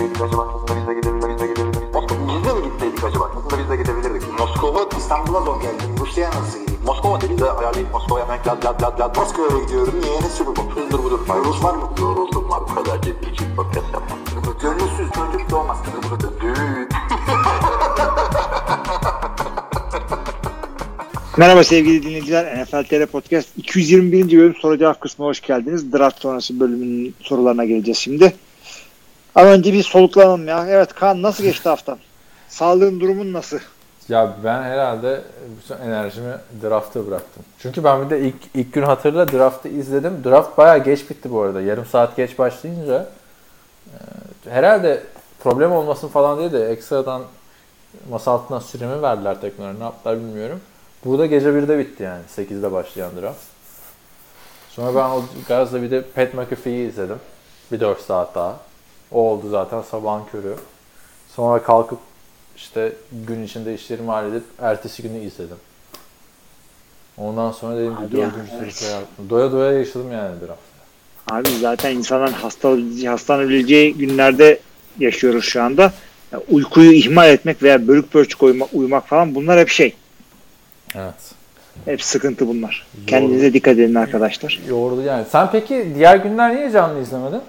gitseydik acaba? Aslında biz de gidebilirdik. Biz de gidebilirdik. Moskova, biz de mi gitseydik acaba? Aslında biz de gidebilirdik. Moskova, İstanbul'a zor geldim. Rusya'ya nasıl gideyim? Moskova dedi de ayarlayıp Moskova'ya hemen lad lad lad lad. Moskova'ya gidiyorum. Niye? Ne sürü bu? Hızdır budur. Rus var mı? Yoruldum var. Bu kadar ciddi için podcast yapmam. Gönülsüz çocuk doğmaz. Düğün. Merhaba sevgili dinleyiciler. NFL TR Podcast 221. bölüm soru cevap kısmına hoş geldiniz. Draft sonrası bölümünün sorularına geleceğiz şimdi. Ama önce bir soluklanalım ya. Evet Kaan nasıl geçti haftan? Sağlığın durumun nasıl? Ya ben herhalde bütün enerjimi draft'a bıraktım. Çünkü ben bir de ilk, ilk gün hatırla draft'ı izledim. Draft bayağı geç bitti bu arada. Yarım saat geç başlayınca e, herhalde problem olmasın falan diye de ekstradan masa altından süremi verdiler tekrar. Ne yaptılar bilmiyorum. Burada gece 1'de bitti yani. 8'de başlayan draft. Sonra ben o gazla bir de Pat McAfee'yi izledim. Bir 4 saat daha. O oldu zaten sabahın körü. Sonra kalkıp işte gün içinde işlerimi halledip ertesi günü izledim. Ondan sonra dedim ki dördüncü sırada yaptım. Doya doya yaşadım yani draft. Abi zaten insanların hasta hastanabileceği günlerde yaşıyoruz şu anda. Ya uykuyu ihmal etmek veya bölük pörçük uyumak, uyumak falan bunlar hep şey. Evet. Hep sıkıntı bunlar. Doğru. Kendinize dikkat edin arkadaşlar. Yoğurdu yani. Sen peki diğer günler niye canlı izlemedin?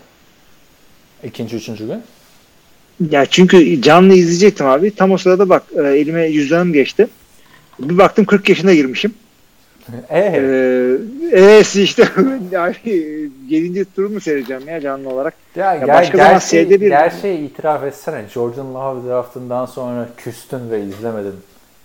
İkinci, üçüncü gün. Ya çünkü canlı izleyecektim abi. Tam o sırada bak e, elime cüzdanım geçti. Bir baktım 40 yaşına girmişim. Ee, Ee, eee işte yani 7. turu mu seyredeceğim ya canlı olarak? ya, ya başka zaman gerçeği, seyredebilirim. gerçeği itiraf etsene. Jordan Love draftından sonra küstün ve izlemedin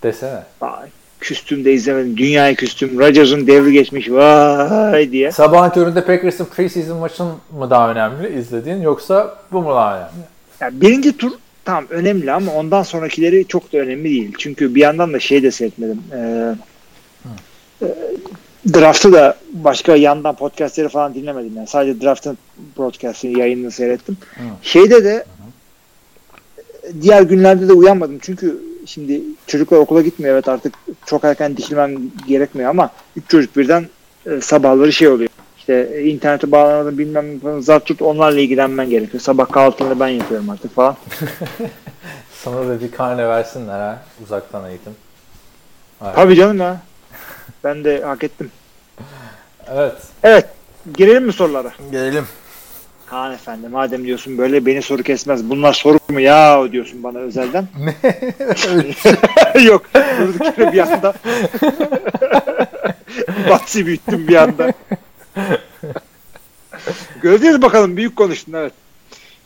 desene. Vay, küstüm de izlemedim. Dünyaya küstüm. Rodgers'ın devri geçmiş. Vay diye. Sabahın köründe Packers'ın preseason maçın mı daha önemli izlediğin yoksa bu mu daha önemli? Ya birinci tur tamam önemli ama ondan sonrakileri çok da önemli değil. Çünkü bir yandan da şey de seyretmedim. Ee, e, draft'ı da başka yandan podcastleri falan dinlemedim. Yani sadece draft'ın broadcast'ini yayınını seyrettim. Hı. Şeyde de diğer günlerde de uyanmadım. Çünkü şimdi çocuklar okula gitmiyor. Evet artık çok erken dikilmem gerekmiyor ama üç çocuk birden e, sabahları şey oluyor. İşte e, internete bağlanamadın bilmem ne falan, zart tut onlarla ilgilenmen gerekiyor. Sabah kahvaltını ben yapıyorum artık falan. Sana da bir karne versinler ha uzaktan eğitim. Evet. Tabii canım ya. Ben de hak ettim. Evet. Evet. Girelim mi sorulara? Gelelim. Kaan efendi madem diyorsun böyle beni soru kesmez. Bunlar soru mu ya diyorsun bana özelden. Yok. Durduk yere bir anda Batsi büyüttüm bir anda. Göreceğiz bakalım. Büyük konuştun evet.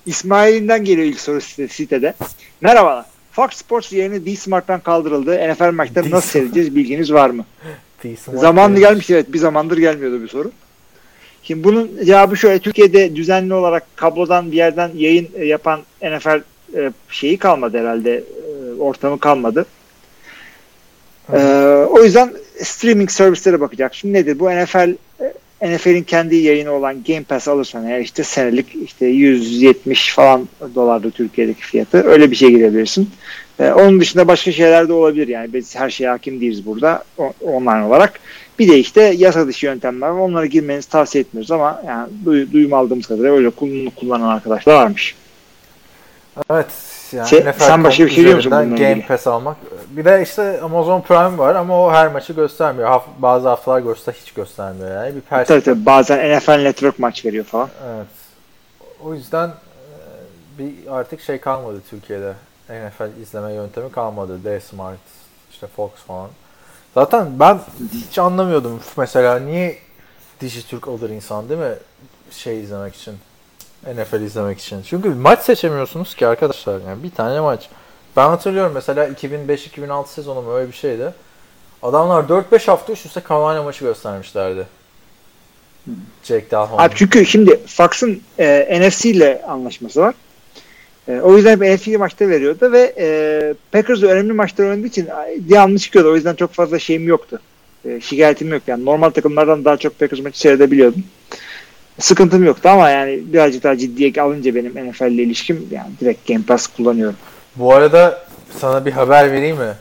İsmail'inden geliyor ilk soru site- sitede. Merhabalar. Fox Sports yayını D-Smart'tan kaldırıldı. NFL maçları nasıl seyredeceğiz bilginiz var mı? Zamanlı gelmiş evet bir zamandır gelmiyordu bir soru. Şimdi bunun cevabı şöyle Türkiye'de düzenli olarak kablodan bir yerden yayın e, yapan NFL e, şeyi kalmadı herhalde e, ortamı kalmadı. E, o yüzden streaming servislere bakacak. Şimdi nedir bu NFL NFL'in kendi yayını olan Game Pass alırsan eğer işte senelik işte 170 falan dolardı Türkiye'deki fiyatı. Öyle bir şey girebilirsin. E, onun dışında başka şeyler de olabilir yani biz her şeye hakim değiliz burada o- online olarak. Bir de işte yasa dışı yöntemler var. Onlara girmenizi tavsiye etmiyoruz ama yani duy, duyum aldığımız kadarıyla öyle kullan- kullanan arkadaşlar varmış. Evet. Yani Sen- NFL sen başka bir şey diyor musun Game ilgili? Pass almak. Bir de işte Amazon Prime var ama o her maçı göstermiyor. Haf- bazı haftalar göster hiç göstermiyor yani. Bir pers- Tabii tabii bazen NFL Network maç veriyor falan. Evet. O yüzden e, bir artık şey kalmadı Türkiye'de. NFL izleme yöntemi kalmadı. D-Smart, işte Fox falan. Zaten ben hiç anlamıyordum mesela niye Dijitürk alır insan değil mi? Şey izlemek için. NFL izlemek için. Çünkü maç seçemiyorsunuz ki arkadaşlar. Yani bir tane maç. Ben hatırlıyorum mesela 2005-2006 sezonu mu öyle bir şeydi. Adamlar 4-5 hafta üst üste Carolina maçı göstermişlerdi. Jake Delhomme. Abi çünkü şimdi Fox'ın e, NFC ile anlaşması var. E, o yüzden hep NFC maçta veriyordu ve e, Packers önemli maçlar oynadığı için devamlı çıkıyordu. O yüzden çok fazla şeyim yoktu. E, şikayetim yok yani. Normal takımlardan daha çok Packers maçı seyredebiliyordum. Sıkıntım yoktu ama yani birazcık daha ciddiye alınca benim NFL ile ilişkim yani direkt Game Pass kullanıyorum. Bu arada sana bir haber vereyim mi?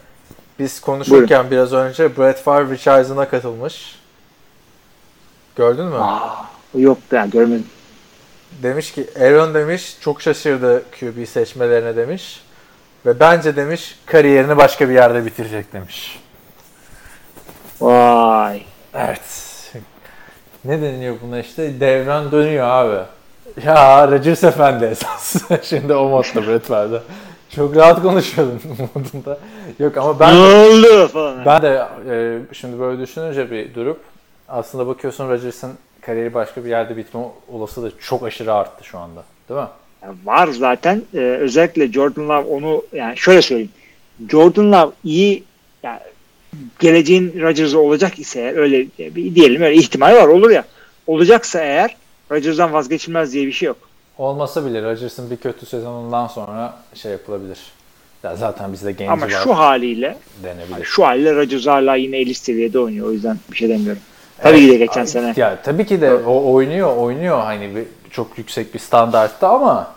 Biz konuşurken biraz önce Brett Favre Rich Eisen'a katılmış. Gördün mü? Aa, yok ya görmedim. Demiş ki Aaron demiş çok şaşırdı QB seçmelerine demiş. Ve bence demiş kariyerini başka bir yerde bitirecek demiş. Vay. Evet. Ne deniyor buna işte? Devran dönüyor abi. Ya Rodgers Efendi esas. Şimdi o modda Brett vardı. Çok rahat konuşuyordun modunda. Yok ama ben de, oldu falan. ben de e, şimdi böyle düşününce bir durup aslında bakıyorsun Rodgers'ın kariyeri başka bir yerde bitme olasılığı çok aşırı arttı şu anda. Değil mi? Yani var zaten. Ee, özellikle Jordan Love onu yani şöyle söyleyeyim. Jordan Love iyi yani geleceğin Rodgers'ı olacak ise öyle bir diyelim öyle ihtimal var olur ya. Olacaksa eğer Rodgers'dan vazgeçilmez diye bir şey yok. Olmasa bile Rodgers'ın bir kötü sezonundan sonra şey yapılabilir. Ya zaten bizde genci Ama şu haliyle denebilir. yani şu haliyle Rodgers hala yine elit seviyede oynuyor. O yüzden bir şey demiyorum. Tabii ki de geçen Evet, sene. Ya tabii ki de o oynuyor, oynuyor hani bir, çok yüksek bir standartta ama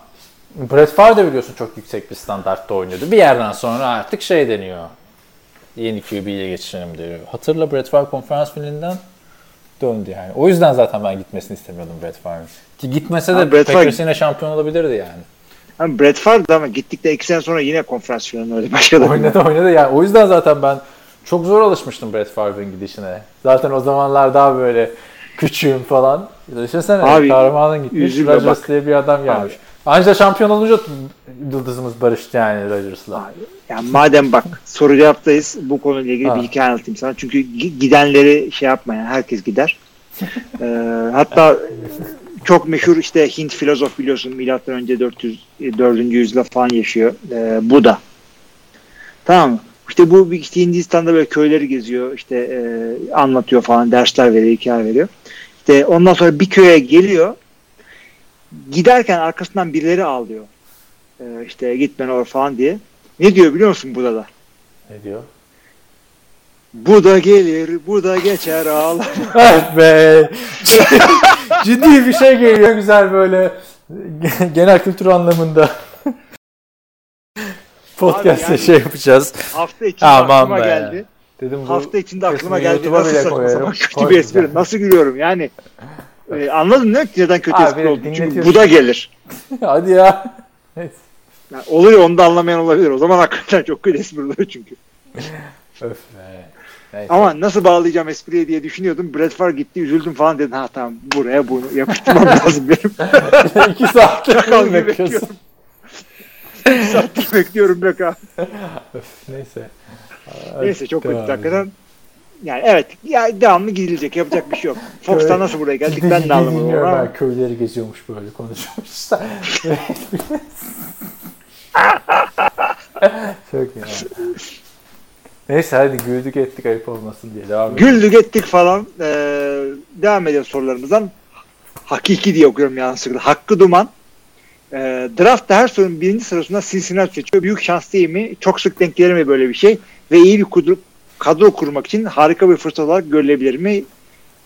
Brett Favre de biliyorsun çok yüksek bir standartta oynuyordu. Bir yerden sonra artık şey deniyor. Yeni QB'ye geçelim diyor. Hatırla Brett Favre konferans finalinden döndü yani. O yüzden zaten ben gitmesini istemiyordum Brett Favre'ın. Ki gitmese de Packers yine şampiyon olabilirdi yani. Ama Brett Favre ama gittikte iki sene sonra yine konferans finalinde oynadı. Başka da oynadı oynadı yani. O yüzden zaten ben çok zor alışmıştım Brett Favre'ın gidişine. Zaten o zamanlar daha böyle küçüğüm falan. Düşünsene Abi, kahramanın gitmiş. Rodgers diye bir adam gelmiş. Anca şampiyon olunca yıldızımız barıştı yani Rodgers'la. Yani madem bak soru cevaptayız bu konuyla ilgili Ha. bir hikaye anlatayım sana. Çünkü gi- gidenleri şey yapmayan herkes gider. Ee, hatta çok meşhur işte Hint filozof biliyorsun milattan önce 400 4. yüzyılda falan yaşıyor. Ee, Buda. Tamam mı? İşte bu işte Hindistan'da böyle köyleri geziyor, işte e, anlatıyor falan, dersler veriyor, hikaye veriyor. İşte ondan sonra bir köye geliyor. Giderken arkasından birileri ağlıyor. Ee, işte gitmen or falan diye. Ne diyor biliyor musun Buda da? Ne diyor? Bu da gelir, bu da geçer ağlar. Evet be. Ciddi bir şey geliyor güzel böyle genel kültür anlamında. Podcast'te yani- şey yapacağız. Hafta içinde Aman aklıma be. geldi. Dedim bu Hafta içinde aklıma geldi. Nasıl bile koyarım. kötü bir espri. Nasıl gülüyorum yani. E, anladın değil mi neden kötü Abi, espri oldu? Çünkü bu da gelir. Hadi ya. Yani oluyor onu da anlamayan olabilir. O zaman hakikaten çok kötü espri oluyor çünkü. Öf be. Neyse. Ama nasıl bağlayacağım espriye diye düşünüyordum. Brad Farr gitti üzüldüm falan dedin. Ha tamam buraya bunu yapıştırmam lazım benim. İki saattir bekliyorsun. saattir bekliyorum be. Öf, neyse. Neyse çok kötü hakikaten. Yani evet ya devamlı gidilecek yapacak bir şey yok. Fox'tan nasıl buraya geldik ben de anlamadım. Ama. ben köyleri geziyormuş böyle konuşuyormuş. Çok ya. Neyse hadi güldük ettik ayıp olmasın diye devam edelim. Güldük ettik falan. Ee, devam ediyoruz sorularımızdan. Hakiki diye okuyorum yanlışlıkla. Hakkı Duman. Ee, draftta her sorunun birinci sırasında Cincinnati seçiyor. Büyük şans değil mi? Çok sık denk gelir mi böyle bir şey? Ve iyi bir kadro, kadro kurmak için harika bir fırsat olarak görülebilir mi?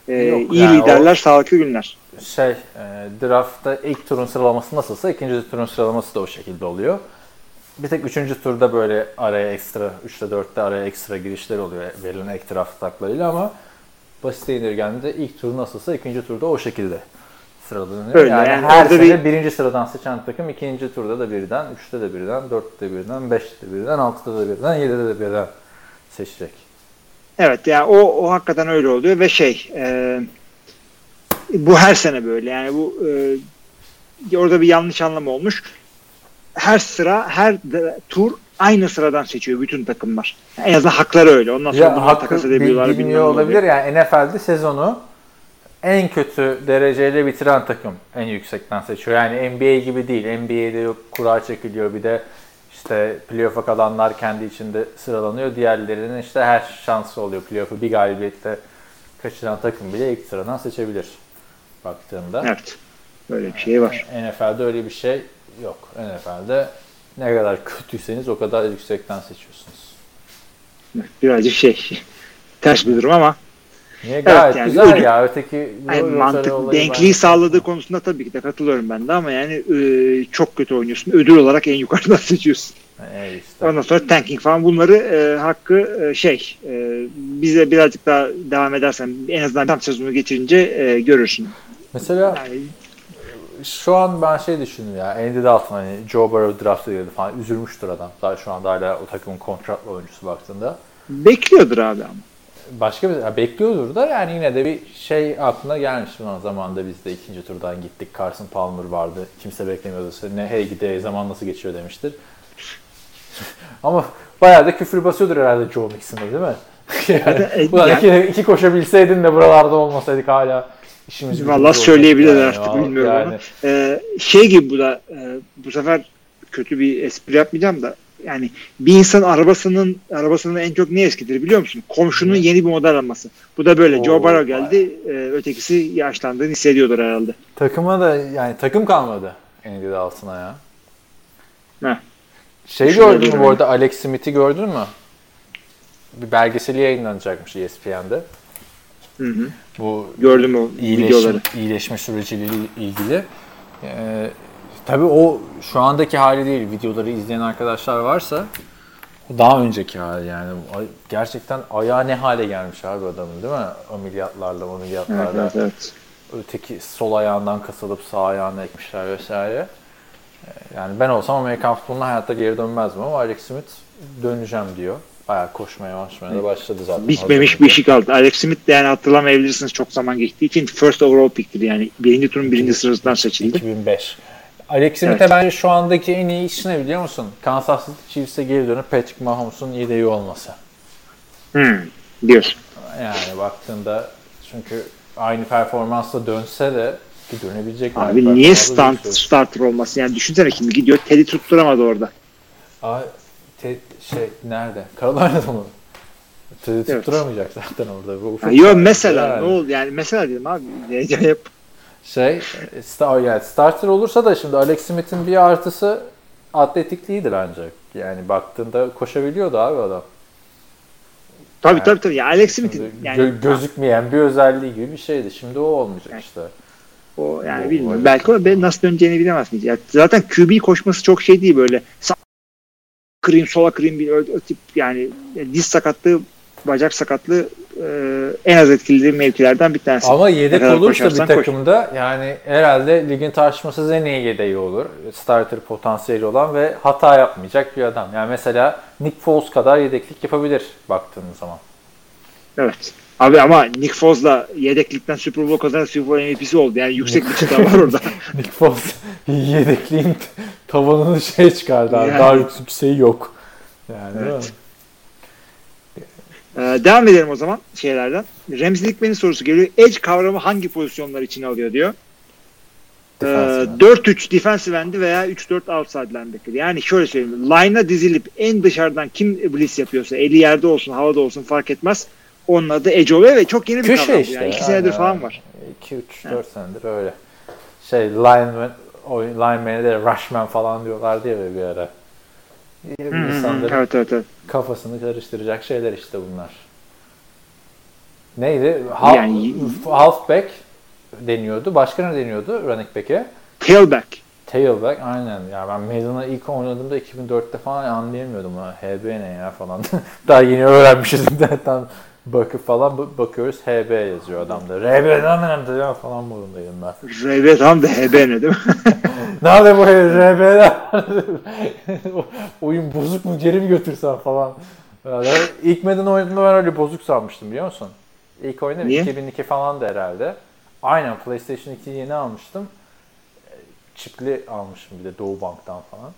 Ee, Yok, iyi yani liderler, sağlıklı günler. Şey, e, draftta ilk turun sıralaması nasılsa ikinci turun sıralaması da o şekilde oluyor. Bir tek üçüncü turda böyle araya ekstra, 3'te 4'te araya ekstra girişler oluyor verilen ek draft taklarıyla ama basit indirgendiğinde ilk tur nasılsa ikinci turda o şekilde sıralanıyor. Öyle, yani, yani her sene bir- birinci sıradan seçen takım ikinci turda da birden, üçte de birden, dörtte birden, beşte birden, altıda da birden, yedide de birden seçecek. Evet yani o, o hakikaten öyle oluyor ve şey e, bu her sene böyle yani bu e, orada bir yanlış anlama olmuş. Her sıra her de- tur aynı sıradan seçiyor bütün takımlar. En azından hakları öyle. Ondan sonra Ya hakkı takas bil- edebiliyorlar. bilmiyor olabilir oluyor. yani NFL'de sezonu en kötü dereceyle bitiren takım en yüksekten seçiyor. Yani NBA gibi değil. NBA'de kura çekiliyor bir de işte playoff'a kalanlar kendi içinde sıralanıyor. Diğerlerinin işte her şansı oluyor. Playoff'u bir galibiyetle kaçıran takım bile ilk sıradan seçebilir baktığında. Evet. Böyle bir şey var. NFL'de öyle bir şey yok. NFL'de ne kadar kötüyseniz o kadar yüksekten seçiyorsunuz. Birazcık şey ters bir durum ama Niye gayet yani güzel öyle- ya. Öteki yani rotary mantık olayı denkliği ben- sağladığı konusunda tabii ki de katılıyorum ben de ama yani e, çok kötü oynuyorsun. Ödül olarak en yukarıdan seçiyorsun. E işte. Ondan sonra tanking falan bunları e, hakkı e, şey e, bize birazcık daha devam edersen en azından tam sezonu geçirince e, görürsün. Mesela Yani şu an ben şey düşündüm ya. Andy Dalton hani Joe Burrow draft'a girdi falan. Üzülmüştür adam. Daha şu anda hala o takımın kontratlı oyuncusu baktığında. Bekliyordur abi ama. Başka bir bekliyordur da yani yine de bir şey aklına gelmiş o zamanında biz de ikinci turdan gittik. Carson Palmer vardı. Kimse beklemiyordu. Ne hey gide zaman nasıl geçiyor demiştir. Ama bayağı da küfür basıyordur herhalde Joe Mixon'da değil mi? yani, e, ulan yani- iki, iki koşabilseydin de buralarda olmasaydık hala işimiz gücümüz söyleyebilirler olacak artık yani. bilmiyorum Yani, ama. Ee, şey gibi bu da e, bu sefer kötü bir espri yapmayacağım da yani bir insan arabasının arabasının en çok ne eskidir biliyor musun? Komşunun yeni bir model alması. Bu da böyle. Oo, Joe Burrow vay. geldi. e, ötekisi yaşlandığını hissediyordur herhalde. Takıma da yani takım kalmadı Andy Dalton'a ya. Heh. Şey gördün mü bu arada Alex Smith'i gördün mü? Bir belgeseli yayınlanacakmış ESPN'de. Hı hı. Bu Gördüm o iyileşme, videoları. iyileşme süreciyle ilgili. Ee, tabii o şu andaki hali değil. Videoları izleyen arkadaşlar varsa daha önceki hali yani. Ay- Gerçekten ayağı ne hale gelmiş abi adamın değil mi? Ameliyatlarla, Evet, ameliyatlarla. evet, evet. Öteki sol ayağından kasılıp sağ ayağına ekmişler vesaire. Ee, Yani ben olsam Amerikan futboluna hayatta geri dönmezdim ama Alex Smith döneceğim diyor. Bayağı koşmaya başlamaya da başladı zaten. Bitmemiş bir şey kaldı. Alex Smith de yani hatırlamayabilirsiniz çok zaman geçtiği için first overall pick'tir yani. Birinci turun birinci sırasından seçildi. 2005. Alex Smith'e Evet. bence şu andaki en iyi iş ne biliyor musun? Kansas City Chiefs'e geri dönüp Patrick Mahomes'un yedeği olması. Hmm, diyorsun. Yani baktığında çünkü aynı performansla dönse de ki dönebilecek? Abi niye dönüşüyor. starter olmasın? Yani düşünsene şimdi gidiyor Teddy tutturamadı orada. Abi, te- şey nerede? Carolina'da mı? Teddy Evet. tutturamayacak zaten orada. Bu Yok mesela Yani. ne oldu yani mesela dedim abi heyecan yap. Şey, star, yani starter olursa da şimdi Alex Smith'in bir artısı atletikliğidir ancak. Yani baktığında koşabiliyordu abi adam. Tabii Yani tabii tabii. Ya Alex Smith'in yani gö- gözükmeyen bir özelliği gibi bir şeydi. Şimdi o olmayacak Yani- işte. o yani O- bilmiyorum. o- Belki o ben nasıl döneceğini bilemez miyiz? Ya zaten QB koşması çok şey değil böyle. Sağ kırayım sola kırayım bir o, o tip yani diz sakatlığı bacak sakatlığı e, en az etkili mevkilerden bir tanesi. Ama yedek olursa bir koşarsan koş. takımda yani herhalde ligin tartışmasız en iyi yedeği olur. Starter potansiyeli olan ve hata yapmayacak bir adam. Yani mesela Nick Foles kadar yedeklik yapabilir baktığınız zaman. Evet. Abi ama Nick Foles'la yedeklikten Super Bowl kazanan Super Bowl MVP'si oldu. Yani yüksek bir çıta var orada. Nick Foles yedekliğin tavanını şey çıkardı abi. Yani. Daha yükseği yok. Yani Evet. Ee, devam edelim o zaman şeylerden. Remzi Dikmen'in sorusu geliyor. Edge kavramı hangi pozisyonlar için alıyor diyor. Ee, Defensive end. 4-3 defensive end'i veya 3-4 outside linebacker. Yani şöyle söyleyeyim. Line'a dizilip en dışarıdan kim blitz yapıyorsa eli yerde olsun havada olsun fark etmez. Onun adı edge oluyor ve çok yeni bir Köşe kavram. işte. yani. İki yani. senedir falan var. 2 3 4 senedir öyle. Şey lineman lineman'e de rushman falan diyorlardı ya bir ara. Hı. İnsanların Evet evet evet. kafasını karıştıracak şeyler işte bunlar. Neydi? Half, Yani- halfback deniyordu. Başka ne deniyordu running back'e? Tailback. Tailback aynen. Ya ben Maiden'a ilk oynadığımda 2004'te falan anlayamıyordum. Ha, HB ne ya falan. Daha yeni öğrenmişiz internetten bakıp falan bakıyoruz HB yazıyor adamda. RB ne ya falan modundaydım ben. RB tam da HB ne değil mi? Nerede bu RB'ler? Oyun bozuk mu geri mi götürsen falan. Yani ilk Madden oynadığımda ben öyle bozuk sanmıştım biliyor musun? İlk oyunda Niye? 2002 falan da herhalde. Aynen PlayStation 2'yi yeni almıştım. Çipli almışım bir de Doğu Bank'tan falan.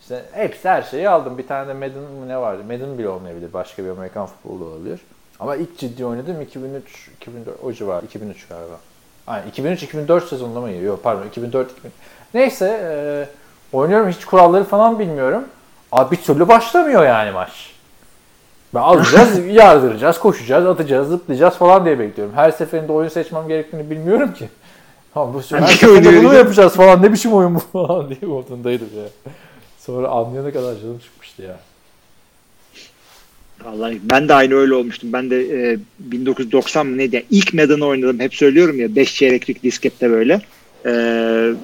İşte hepsi her şeyi aldım. Bir tane de Madden ne vardı? Madden bile olmayabilir. Başka bir Amerikan futbolu da olabilir. Ama ilk ciddi oynadığım 2003, 2004 o civar. 2003 galiba. Aynen 2003-2004 sezonunda mı geliyor? Pardon 2004 2000. Neyse e, oynuyorum hiç kuralları falan bilmiyorum. Abi bir türlü başlamıyor yani maç. Ben alacağız, yardıracağız, koşacağız, atacağız, zıplayacağız falan diye bekliyorum. Her seferinde oyun seçmem gerektiğini bilmiyorum ki. Tamam bu her seferinde bunu yapacağız falan ne biçim oyun bu falan diye modundaydım ya. Sonra anlayana kadar canım çıkmıştı ya. Vallahi ben de aynı öyle olmuştum. Ben de e, 1990 mı neydi? İlk Madden'ı oynadım. Hep söylüyorum ya 5 çeyreklik diskette böyle. E,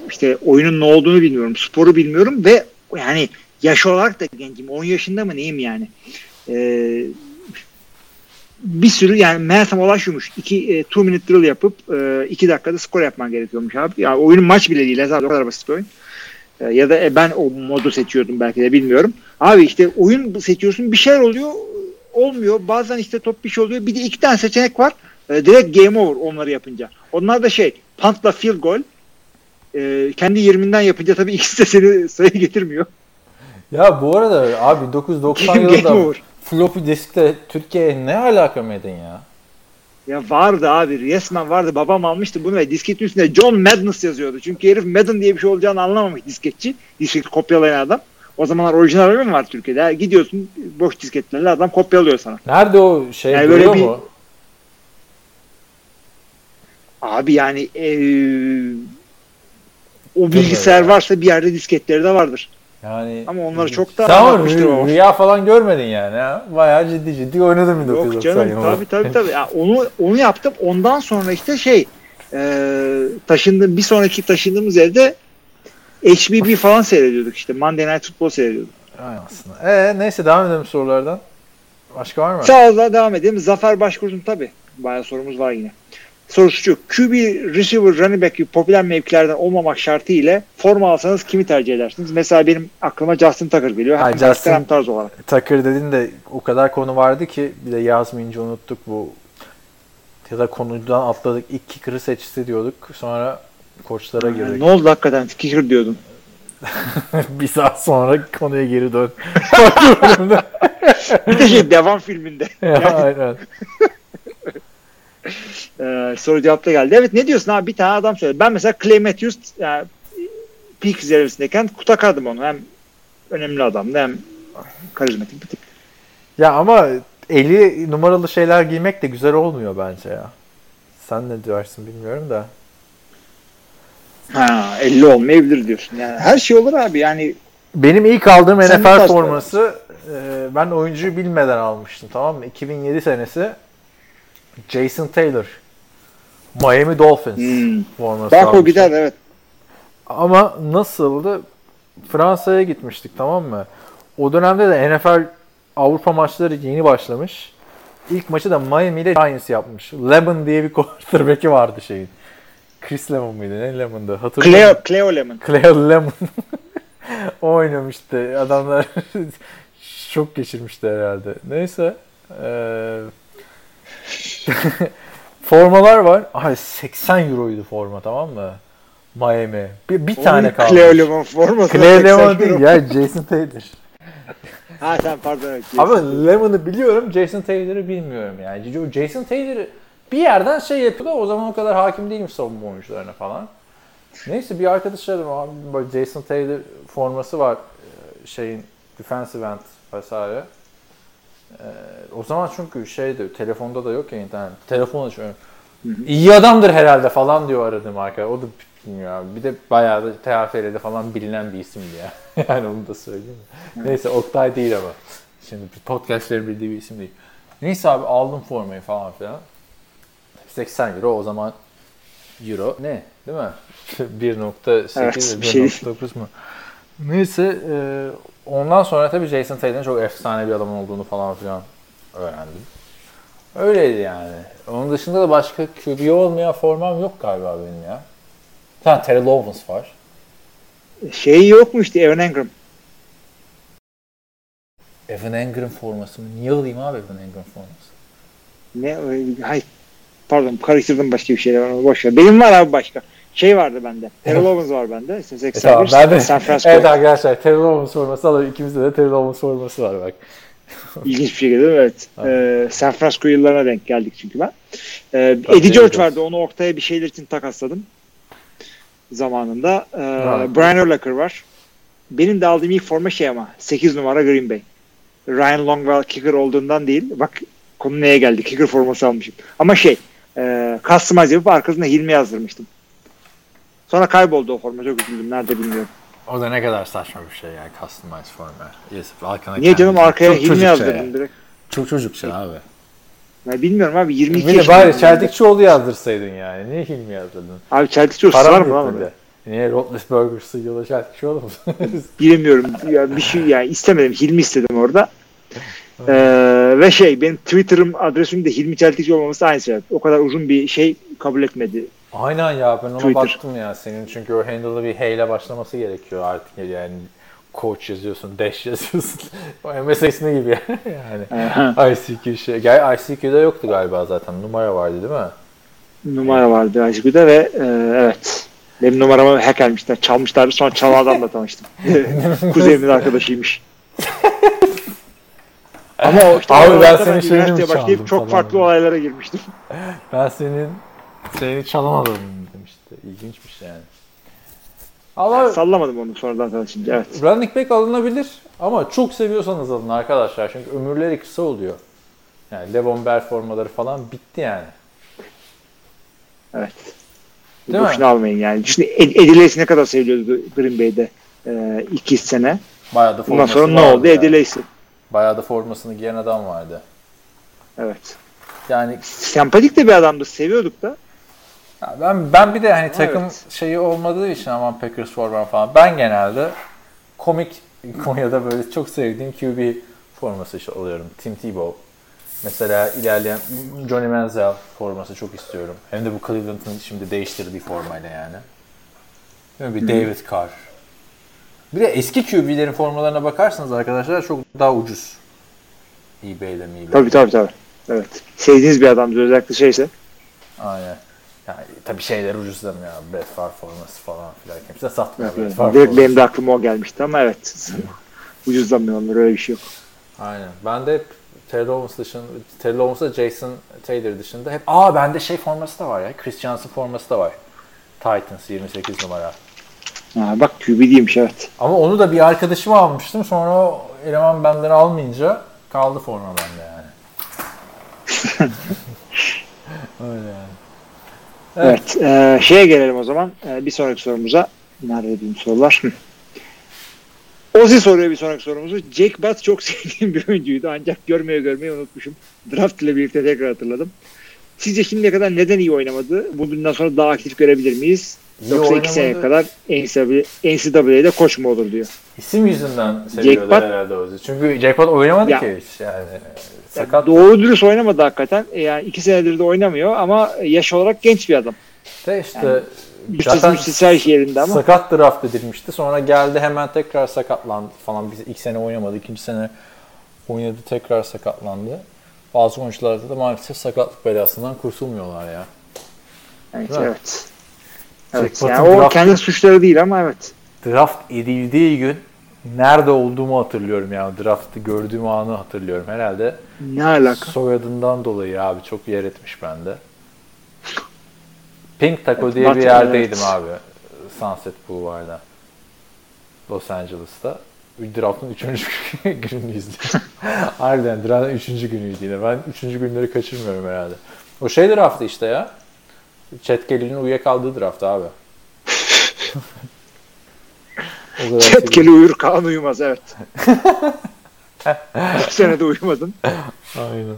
işte oyunun ne olduğunu bilmiyorum. Sporu bilmiyorum ve yani yaş olarak da gencim. 10 yaşında mı neyim yani? E, bir sürü yani meğersem olay şuymuş. 2 2 minute drill yapıp 2 dakikada skor yapman gerekiyormuş abi. Yani oyunun maç bile değil. Zaten o kadar basit bir oyun. E, ya da e, ben o modu seçiyordum belki de bilmiyorum. Abi işte oyun seçiyorsun bir şeyler oluyor olmuyor. Bazen işte top bir şey oluyor. Bir de iki tane seçenek var. E, direkt game over onları yapınca. Onlar da şey puntla field goal. E, kendi 20'den yapınca tabii ikisi de seni sayı getirmiyor. Ya bu arada abi 1990 yılında floppy diskte Türkiye'ye ne alaka mıydın ya? Ya vardı abi resmen vardı. Babam almıştı bunu ve disketin üstünde John Madness yazıyordu. Çünkü herif Madden diye bir şey olacağını anlamamış disketçi. Disketi kopyalayan adam. O zamanlar orijinal mi var Türkiye'de? Gidiyorsun boş disketlerle adam kopyalıyor sana. Nerede o şey yani böyle bir... mu? Abi yani ee, o bilgisayar varsa bir yerde disketleri de vardır. Yani ama onları çok da tamam, rüya, rüya falan görmedin yani. Ha? Bayağı ciddi ciddi oynadım 1990 Yok canım tabii tabii tabii. Yani onu onu yaptım. Ondan sonra işte şey e, taşındım bir sonraki taşındığımız evde HBB falan seyrediyorduk işte. Monday Night Football seyrediyorduk. Aynen aslında. Ee, neyse devam edelim sorulardan. Başka var mı? Sağ ol devam edelim. Zafer Başkurt'un tabii. Bayağı sorumuz var yine. Sorusu şu. QB, receiver, running back gibi popüler mevkilerden olmamak şartı ile forma alsanız kimi tercih edersiniz? Mesela benim aklıma Justin Tucker geliyor. Hem Justin hem tarz olarak. Tucker dedin de o kadar konu vardı ki bir de yazmayınca unuttuk bu ya da konudan atladık. İlk kicker'ı seçti diyorduk. Sonra koçlara girdik. Ne oldu hakikaten? Kicker diyordun. bir saat sonra konuya geri dön. bir de şey devam filminde. Yani. aynen. Ee, soru cevapta geldi. Evet ne diyorsun abi? Bir tane adam söyledi. Ben mesela Clay Matthews yani peak zirvesindeyken kutakardım onu. Hem önemli adamdı hem karizmatik bir tip. Ya ama 50 numaralı şeyler giymek de güzel olmuyor bence ya. Sen ne diyorsun bilmiyorum da. Ha 50 olmayabilir diyorsun. Yani her şey olur abi yani. Benim ilk aldığım NFL forması e, ben oyuncuyu bilmeden almıştım tamam mı? 2007 senesi Jason Taylor. Miami Dolphins hmm. forması Bak o gider evet. Ama nasıldı? Fransa'ya gitmiştik tamam mı? O dönemde de NFL Avrupa maçları yeni başlamış. İlk maçı da Miami ile Giants yapmış. Lemon diye bir quarterback'i vardı şeyin. Chris Lemon mıydı? Ne Lemon'dı? Hatırlıyorum. Cleo, Cleo Lemon. Cleo Lemon. o oynamıştı. Adamlar şok geçirmişti herhalde. Neyse. Ee, formalar var. Ay 80 euroydu forma tamam mı? Miami. Bir, bir tane kaldı. Cleo Lemon forması. Cleo Lemon değil ya Jason Taylor. ha sen pardon. Evet, Ama Lemon'ı biliyorum Jason Taylor'ı bilmiyorum yani. Jason Taylor'ı bir yerden şey yapıyor da o zaman o kadar hakim değilim savunma oyuncularına falan. Neyse bir arkadaş aradım abi böyle Jason Taylor forması var e, şeyin defensive end vesaire. Ee, o zaman çünkü şeydi telefonda da yok ya internet. Telefon açıyorum. İyi adamdır herhalde falan diyor aradığım arkadaş. O da bilmiyor abi. Bir de bayağı da TFL'de falan bilinen bir isimdi ya. yani onu da söyleyeyim. Neyse Oktay değil ama. Şimdi podcastlerin bildiği bir isim değil. Neyse abi aldım formayı falan filan. 80 euro o zaman euro ne değil mi? 1.8 evet, 1.9 şey. mu? Neyse e, ondan sonra tabii Jason Tatum'un çok efsane bir adam olduğunu falan filan öğrendim. Öyleydi yani. Onun dışında da başka QB olmayan formam yok galiba benim ya. Ha Terry Lowens var. Şey yok mu işte Evan Engram? Evan Engram forması mı? Niye alayım abi Evan Engram forması? Ne? Hayır. Pardon karıştırdım başka bir şeyler var. Boş ver. Benim var abi başka. Şey vardı bende. Terrell Owens var bende. İşte 81, e tamam, ben de, San Francisco. Evet arkadaşlar Terrell Owens forması alalım. İkimizde de Terrell Owens forması var bak. İlginç bir şekilde evet. Ee, San Francisco yıllarına denk geldik çünkü ben. Ee, Eddie George vardı. Onu ortaya bir şeyler için takasladım. Zamanında. Ee, Brian Urlacher var. Benim de aldığım ilk forma şey ama 8 numara Green Bay. Ryan Longwell kicker olduğundan değil. Bak konu neye geldi? Kicker forması almışım. Ama şey e, customize yapıp arkasına Hilmi yazdırmıştım. Sonra kayboldu o forma. Çok üzüldüm. Nerede bilmiyorum. O da ne kadar saçma bir şey yani customize forma. Yes, Niye canım arkaya Hilmi yazdırdım ya. direkt. Çok çocukça abi. Ben bilmiyorum abi 22 yaşında. bari Çeltikçioğlu yazdırsaydın yani. Niye Hilmi yazdırdın? Abi Çeltikçioğlu var mı lan? Niye Roethlisberger'sı yola Çeltikçioğlu mu? Bilmiyorum. Ya bir şey yani istemedim. Hilmi istedim orada. Ee, ve şey benim Twitter'ım adresim de Hilmi Çeltikçi olmaması aynı sebep. O kadar uzun bir şey kabul etmedi. Aynen ya ben ona Twitter. baktım ya. Senin çünkü o handle'da bir H ile başlaması gerekiyor artık yani. Coach yazıyorsun, dash yazıyorsun. o MS ismi gibi yani. ICQ şey. Gel ICQ'da yoktu galiba zaten. Numara vardı değil mi? Numara vardı ICQ'da ve e, evet benim numaramı hackermişler, çalmışlar. Sonra çalan adamla tanıştım. Kuzenimin arkadaşıymış. Ama o işte Abi ben senin şeyini mi çaldım çok falan farklı dedim. olaylara girmiştim. Ben senin seni çalamadım demişti. İlginçmiş yani. Ama Sallamadım onu sonradan tanışınca. Evet. running back alınabilir ama çok seviyorsanız alın arkadaşlar. Çünkü ömürleri kısa oluyor. Yani Levon Bell formaları falan bitti yani. Evet. Değil mi? Boşuna almayın yani. Şimdi Ed- ne kadar seviliyordu Green Bay'de e, iki sene. Bayağı da Bundan sonra ne oldu? yani. Lacy. Bayağı da formasını giyen adam vardı. Evet. Yani Sempatik de bir adamdı. Seviyorduk da. ya ben ben bir de hani takım Evet. şeyi olmadığı için aman Packers forman falan ben genelde komik Konya'da böyle çok sevdiğim QB forması işte alıyorum. Tim Tebow. Mesela ilerleyen Johnny Manziel forması çok istiyorum. Hem de bu Cleveland'ın şimdi değiştirdiği formayla yani. Değil mi? Bir David Carr. Bir de eski QB'lerin formalarına bakarsanız arkadaşlar çok daha ucuz. eBay'de eBay'de. Tabii tabii tabii. Evet. Sevdiğiniz bir adamdı özellikle şeyse. Aynen. Yani tabii şeyler ucuzlamıyor. Brett Favre forması falan filan. Kimse satmıyor Evet, Brett Favre Direkt benim de aklıma o gelmişti ama evet. Ucuzlamıyor onlar öyle bir şey yok. Aynen. Ben de hep Terry Owens dışında, Terry Owens'la Jason Taylor dışında hep aa bende şey forması da var ya. Chris Johnson forması da var. Titans 28 numara. Ha, bak QB değilmiş evet. Ama onu da bir arkadaşıma almıştım. Sonra eleman benden almayınca kaldı forma bende yani. Öyle yani. Evet. e, şeye gelelim o zaman. E, bir sonraki sorumuza. Nerede bizim sorular? Ozzy soruyor bir sonraki sorumuzu. Jake Butt çok sevdiğim bir oyuncuydu ancak görmeye görmeyi unutmuşum. Draft ile birlikte tekrar hatırladım. Sizce şimdiye kadar neden iyi oynamadı? Bundan sonra daha aktif görebilir miyiz? İyi Yoksa iki sene oynamadı. kadar NCAA'de koç mu olur diyor. İsim yüzünden seviyordu Jackpot- herhalde Ozzy. Çünkü Jackpot oynamadı Ya. ki hiç yani. Sakat. Doğru dürüst oynamadı hakikaten. E, Yani iki senedir de oynamıyor ama yaş olarak genç bir adam. de işte Bütçesi zaten şey yerinde ama. sakat draft edilmişti. Sonra geldi hemen tekrar sakatlandı falan. Biz ilk sene oynamadı. ikinci sene oynadı tekrar sakatlandı. Bazı oyuncularda da maalesef sakatlık belasından kurtulmuyorlar ya. Evet. Evet. Evet, yani o draft- kendi suçları değil ama evet. Draft edildiği gün nerede olduğumu hatırlıyorum yani. Draft'ı gördüğüm anı hatırlıyorum. Herhalde Ne alaka? soyadından dolayı abi çok yer etmiş bende. Pink Taco Evet, diye bir yerdeydim evet. abi. Sunset Boulevard'da. Los Angeles'ta. Draft'ın 3. gününü izledim. Harbiden draft'ın 3. günüydü yine. Ben 3. günleri kaçırmıyorum herhalde. O şey draftı işte ya. Chet Kelly'nin uyuyakaldığı draft abi. o kadar Çetkeli uyur Kaan uyumaz evet. Bu sene de uyumadın. Aynen.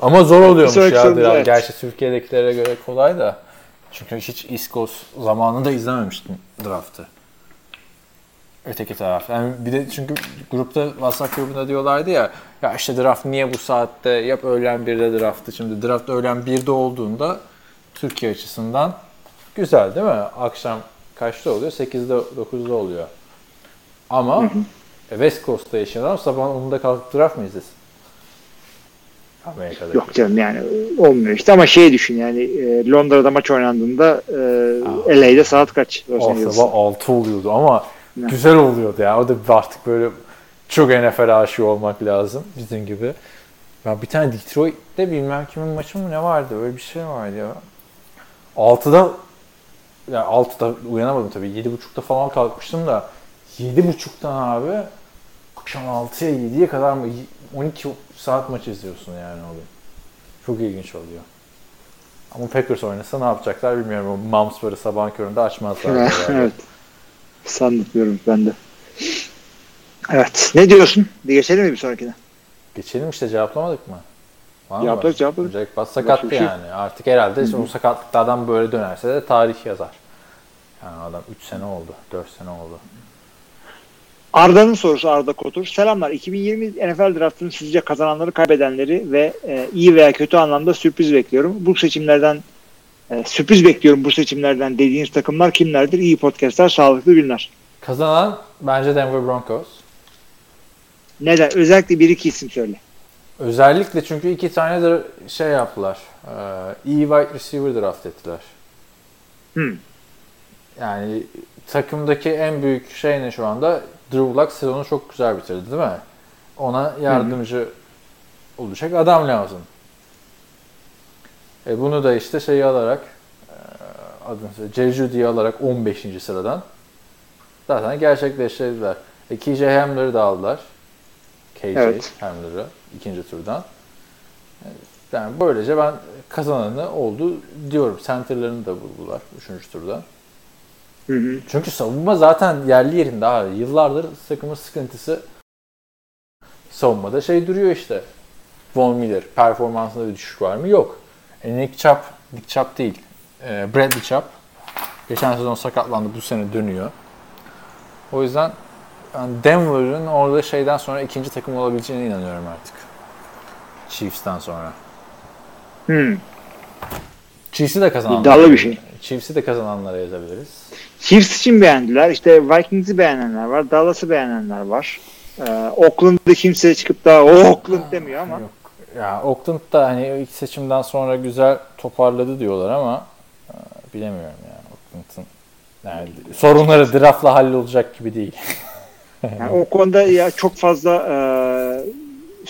Ama zor oluyormuş ya draft. evet. Gerçi Türkiye'dekilere göre kolay da. Çünkü hiç Coast zamanında izlememiştim draftı. Öteki taraf. Yani bir de çünkü grupta WhatsApp grubunda diyorlardı ya ya işte draft niye bu saatte yap öğlen 1'de draftı. Şimdi draft öğlen 1'de olduğunda Türkiye açısından güzel değil mi? Akşam kaçta oluyor? 8'de 9'da oluyor. Ama e, West Coast'ta yaşayan adam sabah 10'da kalkıp draft mı izlesin? Amerika'da. Yok canım yani olmuyor işte ama şey düşün yani e, Londra'da maç oynandığında e, LA'de saat kaç? O Angeles'ta? sabah 6 oluyordu ama Ne? güzel oluyordu ya. O da artık böyle çok NFL aşığı olmak lazım bizim gibi. Ben bir tane Detroit'te bilmem kimin maçı mı ne vardı? Öyle bir şey vardı ya. 6'da ya 6'da uyanamadım tabii. 7.30'da falan kalkmıştım da 7.30'dan abi akşam 6'ya 7'ye kadar mı 12 saat maç izliyorsun yani oluyor. Çok ilginç oluyor. Ama Packers oynasa ne yapacaklar bilmiyorum. O Mumsbury sabah köründe açmazlar. evet. Sanmıyorum ben de. Evet. Ne diyorsun? Bir geçelim mi bir sonrakine? Geçelim işte cevaplamadık mı? Var mı? Cevapladık, cevapladık. Jack Butt sakattı Başka şey yani. Artık herhalde o sakatlıklardan böyle dönerse de tarih yazar. Yani adam 3 sene oldu, 4 sene oldu. Arda'nın sorusu Arda Kotur. Selamlar. 2020 NFL draftının sizce kazananları, kaybedenleri ve e, iyi veya kötü anlamda sürpriz bekliyorum. Bu seçimlerden e, sürpriz bekliyorum bu seçimlerden dediğiniz takımlar kimlerdir? İyi podcastlar, sağlıklı günler. Kazanan bence Denver Broncos. Neden? Özellikle bir iki isim söyle. Özellikle çünkü iki tane de şey yaptılar. Ee, iyi wide receiver draft ettiler. Hmm. Yani takımdaki en büyük şey ne şu anda? Drew Luck sezonu çok güzel bitirdi değil mi? Ona yardımcı olacak adam lazım. E bunu da işte şeyi alarak e, adını söyle, Judy'yi alarak 15. sıradan zaten gerçekleştirdiler. E, KJ Hamler'ı da aldılar. KJ Evet. Hamler'ı ikinci turdan. Yani böylece ben kazananı oldu diyorum. Center'larını da buldular üçüncü turda. Hı hı. Çünkü savunma zaten yerli yerinde abi. Yıllardır takımın sıkıntısı savunmada şey duruyor işte. Von Miller performansında bir düşüş var mı? Yok. E, Nick Chubb, Nick Chubb değil. E, Bradley Chubb. Geçen sezon sakatlandı. Bu sene dönüyor. O yüzden yani Denver'ın orada şeyden sonra ikinci takım olabileceğine inanıyorum artık. Chiefs'ten sonra. Hmm. Chiefs'i de kazananlara. İddialı bir şey. Chiefs'i de kazananlara yazabiliriz. Chiefs için beğendiler. İşte Vikings'i beğenenler var. Dallas'ı beğenenler var. Ee, Oakland'da kimse çıkıp da o Oakland demiyor ama. Yok. Ya Oakland da hani ilk seçimden sonra güzel toparladı diyorlar ama e, bilemiyorum ya Oakland'ın yani sorunları draftla hallolacak gibi değil. Yani o konuda ya çok fazla e,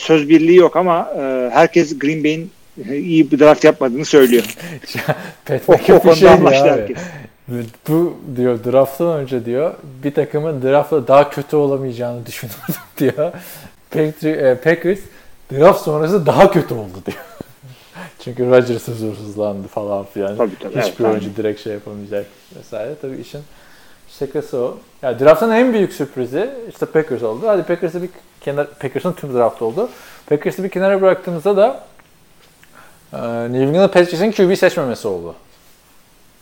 söz birliği yok ama e, herkes Green Bay'in iyi bir draft yapmadığını söylüyor. Pat O, o McAfee konuda şey anlaştı herkes. Bu diyor drafttan önce diyor bir takımın draftla daha kötü olamayacağını düşünüyordum diyor. E, Packers draft sonrası daha kötü oldu diyor. Çünkü Rodgers huzursuzlandı falan filan. Tabii, tabii, Hiçbir evet, oyuncu direkt şey yapamayacak vesaire. Tabii işin şakası o. Ya draft'ın en büyük sürprizi işte Packers oldu. Hadi Packers'ı bir kenar Packers'ın tüm draft oldu. Packers'ı bir kenara bıraktığımızda da e, New England Patriots'ın QB seçmemesi oldu.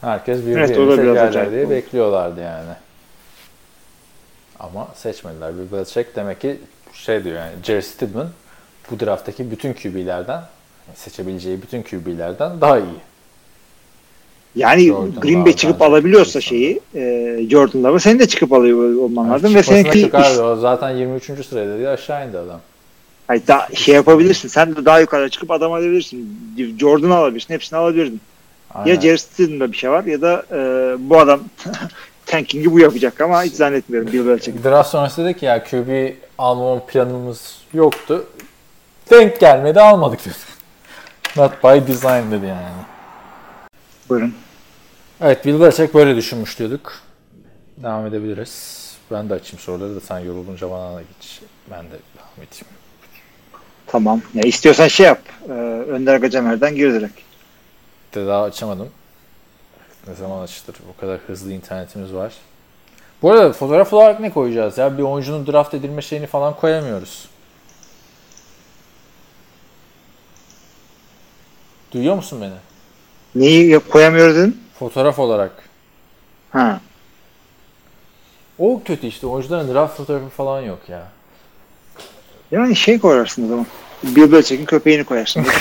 Herkes bir Evet, seçerler acayip diye oldu. bekliyorlardı yani. Ama seçmediler. Bill Belichick demek ki şey diyor yani Jerry Stidham bu drafttaki bütün QB'lerden seçebileceği bütün QB'lerden daha iyi. Yani Jordan Green Bay çıkıp alabiliyorsa şeyi e, Jordan Love'ı senin de çıkıp alıyor olman lazım ve senin Çıkmasına çıkardı. O zaten 23. sırada diye aşağı indi adam. Hayır, daha şey yapabilirsin. Sen de daha yukarı çıkıp adam alabilirsin. Jordan alabilirsin. Hepsini alabilirdin. Aynen. Ya Jerry Stidham'da bir şey var ya da e, bu adam tanking'i bu yapacak ama hiç zannetmiyorum Bill Belichick. Draft sonrası dedi ki ya QB almam planımız yoktu. Denk gelmedi almadık dedi. Not by design dedi yani. Buyurun. Evet Bill Belichick böyle düşünmüş diyorduk. Devam edebiliriz. Ben de açayım soruları da sen yorulunca bana geç. Ben de devam edeyim. Tamam. Ya istiyorsan şey yap. E, Önder Gacemer'den gir direkt. De daha açamadım. Ne zaman açılır? O kadar hızlı internetimiz var. Bu arada fotoğraf olarak ne koyacağız ya? Bir oyuncunun draft edilme şeyini falan koyamıyoruz. Duyuyor musun beni? Neyi koyamıyoruz dedin? Fotoğraf olarak. Ha. O kötü işte. Oyuncuların draft fotoğrafı falan yok ya. Yani şey koyarsın o zaman. Bill Belichick'in köpeğini koyarsın.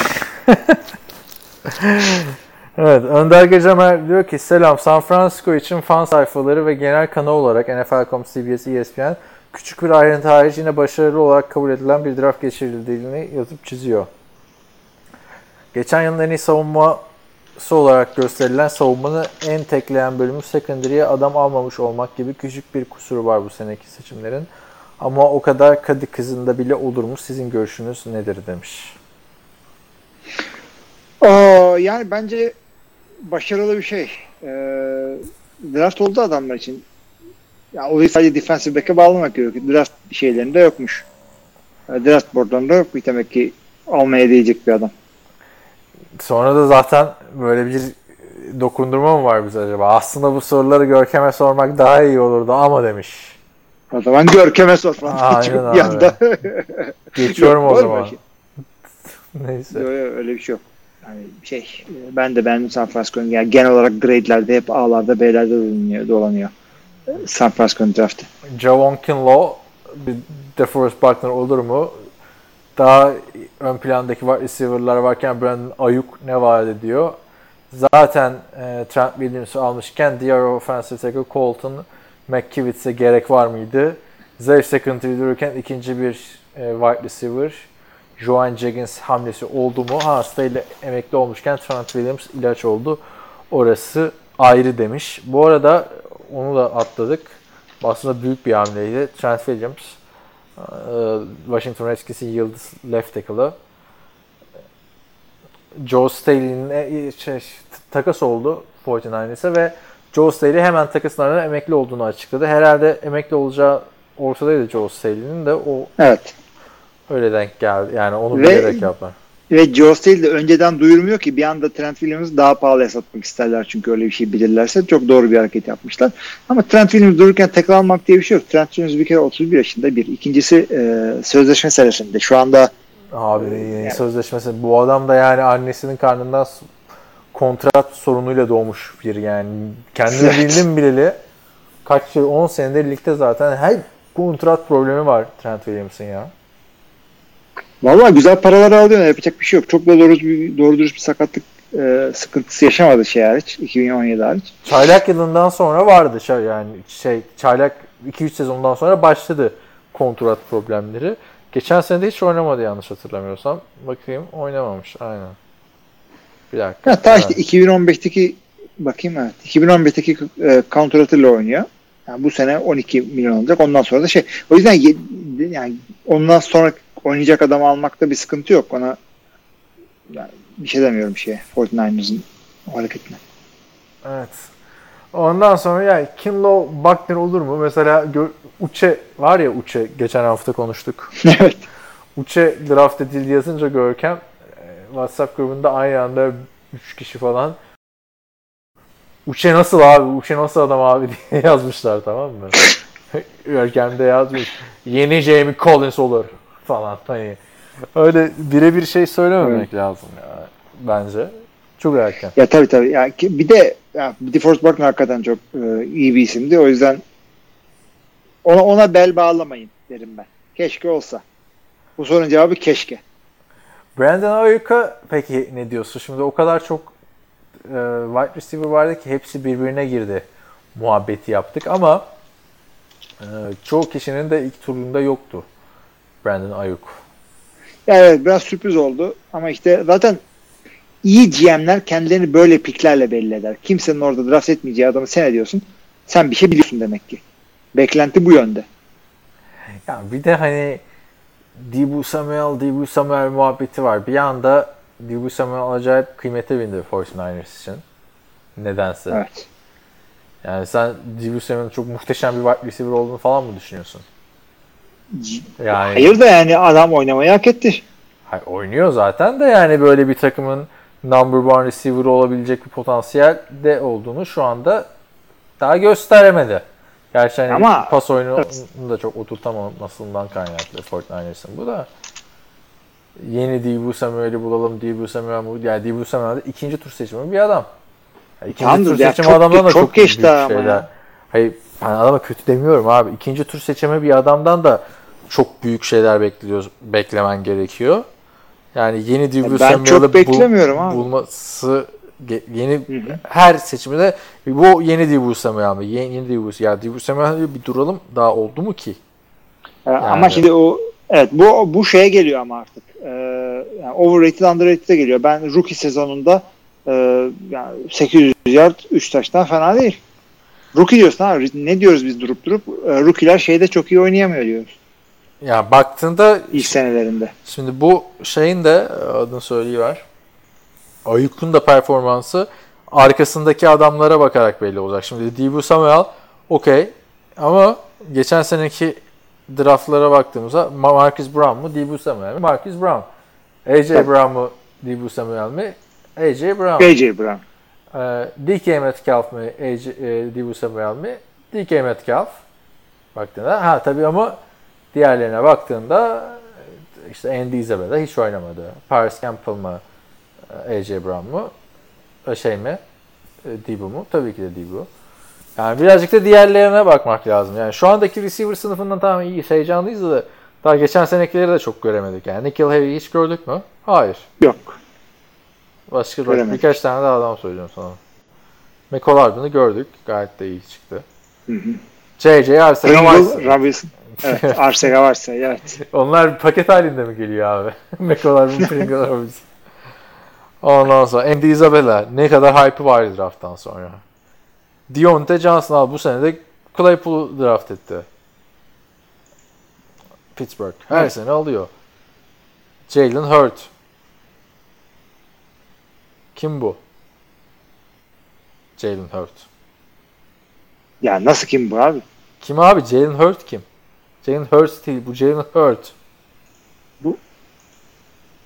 Evet, Önder Gecemer diyor ki selam San Francisco için fan sayfaları ve genel kanal olarak NFL.com, CBS, ESPN küçük bir ayrıntı hariç yine başarılı olarak kabul edilen bir draft geçirildiğini yazıp çiziyor. Geçen yılın en iyi savunması olarak gösterilen savunmanın en tekleyen bölümü secondary'e adam almamış olmak gibi küçük bir kusuru var bu seneki seçimlerin. Ama o kadar kadı kızında bile olur mu? Sizin görüşünüz nedir demiş. Aa, yani bence başarılı bir şey. Ee, draft oldu adamlar için. Ya olayı sadece defensive back'e bağlamak gerekiyor. Draft şeylerinde yokmuş. Ee, Draft boardlarında yok demek ki almaya değecek bir adam. Sonra da zaten böyle bir dokundurma mı var bize acaba? Aslında bu soruları Görkem'e sormak daha iyi olurdu ama demiş. O zaman Görkem'e sor falan. Aynen Çıkıp abi. bir anda. Geçiyorum Yok, o zaman. Neyse. Yok, yok, öyle bir şey yok. Yani şey ben de beğendim San Francisco'nun yani genel olarak grade'lerde hep A'larda B'lerde dolanıyor. dolanıyor. San Francisco'nun draftı. Javon Kinlaw bir DeForest Buckner olur mu? Daha ön plandaki wide receiver'lar varken Brandon Ayuk ne vaat ediyor? Zaten e, Trent Williams'ı almışken diğer offensive tackle Colton McKivitz'e gerek var mıydı? Zayıf secondary dururken ikinci bir e, wide receiver Joan Jenkins hamlesi oldu mu? Ha ile emekli olmuşken Trent Williams ilaç oldu. Orası ayrı demiş. Bu arada onu da atladık. Aslında büyük bir hamleydi. Trent Williams Washington Redskins'in yıldız left tackle'ı. Joe Staley'nin e, şey, takas oldu 49ers'e ve Joe Staley hemen takasın ardından emekli olduğunu açıkladı. Herhalde emekli olacağı ortadaydı Joe Staley'nin de o evet. öyle denk geldi. Yani onu ve, bilerek yaptılar. Ve Staley de önceden duyurmuyor ki bir anda Trent Williams'ı daha pahalıya satmak isterler çünkü öyle bir şey bilirlerse çok doğru bir hareket yapmışlar. Ama Trent Williams dururken tekrar almak diye bir şey yok. Trent Williams bir kere 31 yaşında bir. İkincisi e, sözleşme senesinde. Şu anda Abi yani, sözleşmesi bu adam da yani annesinin karnından kontrat sorunuyla doğmuş bir yani. Kendini evet. bildim bileli kaç yıl 10 senedir ligde zaten her kontrat problemi var Trent Williams'ın ya. Vallahi güzel paralar alıyor. Yapacak bir şey yok. Çok da doğru, doğru dürüst bir sakatlık e, sıkıntısı yaşamadı şey hariç. 2017 hariç. Çaylak yılından sonra vardı şey yani şey çaylak 2-3 sezondan sonra başladı kontrat problemleri. Geçen sene de hiç oynamadı yanlış hatırlamıyorsam. Bakayım oynamamış aynen. Bir dakika. Ha, ta işte 2015'teki bakayım evet. 2015'teki e, kontratıyla oynuyor. Yani bu sene 12 milyon olacak. Ondan sonra da şey. O yüzden yani ondan sonra oynayacak adam almakta bir sıkıntı yok. Ona yani bir şey demiyorum şeye 49ers'ın o hareketine. Evet. Ondan sonra yani Kinlaw Buckner olur mu? Mesela Uçe var ya Uçe geçen hafta konuştuk. evet. Uçe draft edildi yazınca Görkem e, WhatsApp grubunda aynı anda 3 kişi falan Uçe nasıl abi? Uçe nasıl adam abi diye yazmışlar tamam mı? Görkem de yazmış. Yeni Jamie Collins olur falan hani öyle birebir şey söylememek evet. lazım ya bence. Çok erken. Ya tabii tabii. Ya, bir de ya, DeForest Buckner hakikaten çok e, iyi bir isimdi. O yüzden ona, ona bel bağlamayın derim ben. Keşke olsa. Bu sorunun cevabı keşke. Brandon Ayuk'a peki ne diyorsun? Şimdi o kadar çok e, wide receiver vardı ki hepsi birbirine girdi muhabbeti yaptık ama e, çoğu kişinin de ilk turunda yoktu Brandon Ayuk. Evet biraz sürpriz oldu ama işte zaten iyi GM'ler kendilerini böyle piklerle belli eder. Kimsenin orada draft etmeyeceği adamı sen ediyorsun. Sen bir şey biliyorsun demek ki. Beklenti bu yönde. Ya bir de hani Dibu Samuel, Dibu Samuel muhabbeti var. Bir anda Dibu Samuel acayip kıymete bindi 49ers için. Nedense. Evet. Yani sen Dibu Samuel'ın çok muhteşem bir wide receiver olduğunu falan mı düşünüyorsun? Yani, Hayır da yani adam oynamayı hak etti. Hayır, oynuyor zaten de yani böyle bir takımın number one receiver olabilecek bir potansiyel de olduğunu şu anda daha gösteremedi. Gerçi hani Ama, pas oyunu da çok oturtamamasından kaynaklı 49ers'ın bu da. Yeni Dibu Samuel'i bulalım. Dibu Samuel mu? Yani Dibu Samuel ikinci tur seçimi bir adam. Yani ikinci Tamdır, tur seçimi adamdan da çok, çok geçti büyük şeyler. Ya. Hayır ben adama kötü demiyorum abi. İkinci tur seçimi bir adamdan da çok büyük şeyler bekliyoruz, beklemen gerekiyor. Yani yeni Dibu Samuel'ı beklemiyorum bul, bulması yeni hı hı. her seçimde bu yeni Dibu Samuel mi? Yeni, yeni Dibu ya Dibu Samuel bir duralım daha oldu mu ki? Ee, yani. Ama şimdi o evet bu bu şeye geliyor ama artık. Ee, yani overrated underrated'e geliyor. Ben rookie sezonunda e, yani 800 yard 3 taştan fena değil. Rookie diyorsun abi. Ne diyoruz biz durup durup? E, rookie'ler şeyde çok iyi oynayamıyor diyoruz. Ya baktığında ilk senelerinde. Şimdi bu şeyin de adını söyleyiver. Ayuk'un da performansı arkasındaki adamlara bakarak belli olacak. Şimdi Dibu Samuel okey ama geçen seneki draftlara baktığımızda Marcus Brown mu Dibu Samuel mi? Marcus Brown. AJ. Brown mu Dibu Samuel mi? AJ Brown. AJ Brown. Ee, DK Metcalf mi? AJ, e, Dibu Samuel mi? DK Metcalf. Baktığında ha tabii ama Diğerlerine baktığında işte Andy Isabella hiç oynamadı. Paris Campbell mı? AJ Brown mu? Şey mi? Dibu mu? Tabii ki de Dibu. Yani birazcık da diğerlerine bakmak lazım. Yani şu andaki receiver sınıfından tamam iyi heyecanlıyız da daha geçen senekileri de çok göremedik. Yani Nikhil Harry'i hiç gördük mü? Hayır. Yok. Başka bak, Göremedik. birkaç tane daha adam söyleyeceğim sana. McCollard'ını gördük. Gayet de iyi çıktı. Hı hı. J.J. Arcega Pringle, Robinson. Evet. Arcega varsa evet. Onlar paket halinde mi geliyor abi? McCollard'ın Pringle Robinson. Ondan sonra Andy Isabella. Ne kadar hype'ı vardı drafttan sonra. Deontay Johnson abi bu sene de Claypool'u draft etti. Pittsburgh. Her Evet. sene alıyor. Jalen Hurt. Kim bu? Jalen Hurt. Ya nasıl kim bu abi? Kim abi? Jalen Hurt kim? Jalen Hurt değil. Bu Jalen Hurt.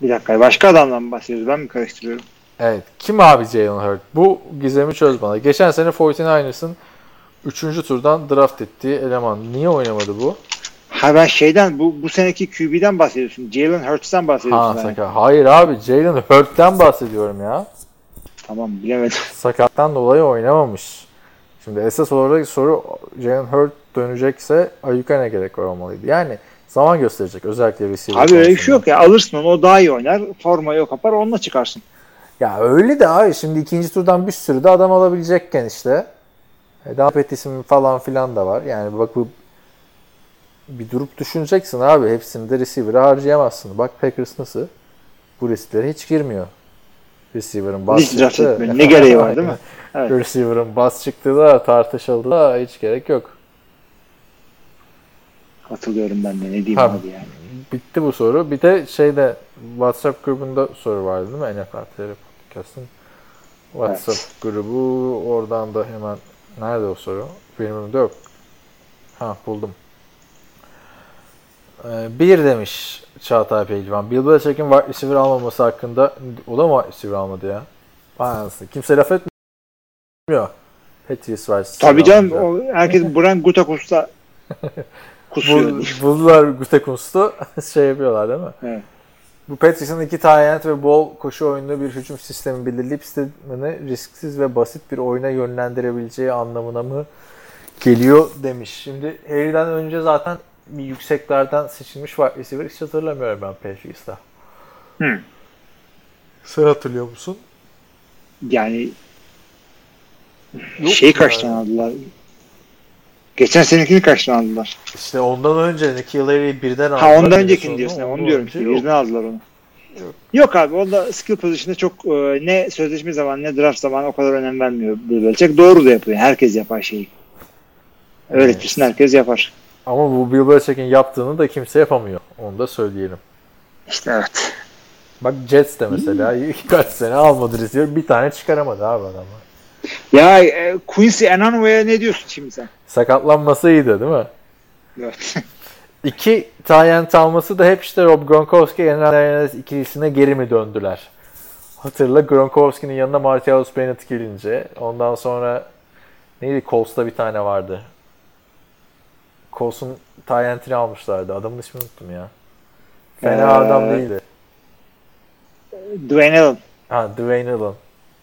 Bir dakika başka adamdan mı bahsediyoruz? Ben mi karıştırıyorum? Evet. Kim abi Jalen Hurt? Bu gizemi çöz bana. Geçen sene 49ers'ın 3. turdan draft ettiği eleman. Niye oynamadı bu? Ha ben şeyden bu bu seneki QB'den bahsediyorsun. Jalen Hurts'tan Ha, bahsediyorsun. yani. sakat. Hayır abi. Jalen Hurt'ten bahsediyorum ya. Tamam bilemedim. Sakattan dolayı oynamamış. Şimdi esas olarak soru Jalen Hurt dönecekse Ayuka ne gerek var olmalıydı. Yani zaman gösterecek. Özellikle receiver Abi öyle bir şey yok ya. Alırsın onu o daha iyi oynar. Formayı o kapar onunla çıkarsın. Ya öyle de abi şimdi ikinci turdan bir sürü de adam alabilecekken işte. E, Daha falan filan da var. Yani bak bu bir durup düşüneceksin abi. Hepsini de receiver'a harcayamazsın. Bak Packers nasıl? Bu risklere hiç girmiyor. Receiver'ın bas çıktı. Ne gereği var değil mi? Evet. Receiver'ın bas çıktığı da tartışıldı da hiç gerek yok. Katılıyorum ben de. Ne diyeyim Ha, abi yani. Bitti bu soru. Bir de şeyde WhatsApp grubunda soru vardı değil mi? NFL TR Podcast'ın WhatsApp grubu. Oradan da hemen nerede o soru? Benim önümde yok. Ha buldum. Ee, bir demiş Çağatay Pehlivan. Bill Belichick'in wide receiver almaması hakkında o da mı wide receiver almadı ya? Anasını. Kimse laf etmiyor. Patriots wide receiver Tabii canım almadı. o, herkes Brian Gutekunst'a kusuyor. Bul, buldular Gutekunst'u şey yapıyorlar değil mi? Evet. Bu Patrice'in iki tight ve bol koşu oyunlu bir hücum sistemi belirleyip sistemini risksiz ve basit bir oyuna yönlendirebileceği anlamına mı geliyor demiş. Şimdi Harry'den önce zaten yükseklerden seçilmiş wide receiver hiç hatırlamıyorum ben Patriots'ta. Hı. Sen hatırlıyor musun? Yani Yok şeyi ya. kaçtan aldılar? Geçen senekini kaçtan aldılar? İşte ondan önce Nicky Larry'i birden aldılar. Ha ondan öncekini diyorsun. ondan Onu diyorum önce ki. Birden aldılar onu. Yok. Yok abi onda skill position'da çok e, ne sözleşme zamanı ne draft zamanı o kadar önem vermiyor Bill Belichick. Doğru da yapıyor. Herkes yapar şeyi. Öğretirsin herkes yapar. Ama bu Bill Belichick'in yaptığını da kimse yapamıyor. Onu da söyleyelim. İşte evet. Bak Jets de mesela kaç sene almadı receiver bir tane çıkaramadı abi adamlar. Ya e, Quincy Enanway'a ne diyorsun şimdi sen? Sakatlanması iyiydi değil mi? Evet. İki Tyent alması da hep işte Rob Gronkowski Hernandez ikilisine geri mi döndüler? Hatırla Gronkowski'nin yanına Martellus Bennett gelince ondan sonra neydi Colts'ta bir tane vardı. Colts'un Tyent'ini almışlardı. Adamın ismini unuttum ya. Fena Ee, adam değildi. Dwayne Allen. Ha Dwayne Allen.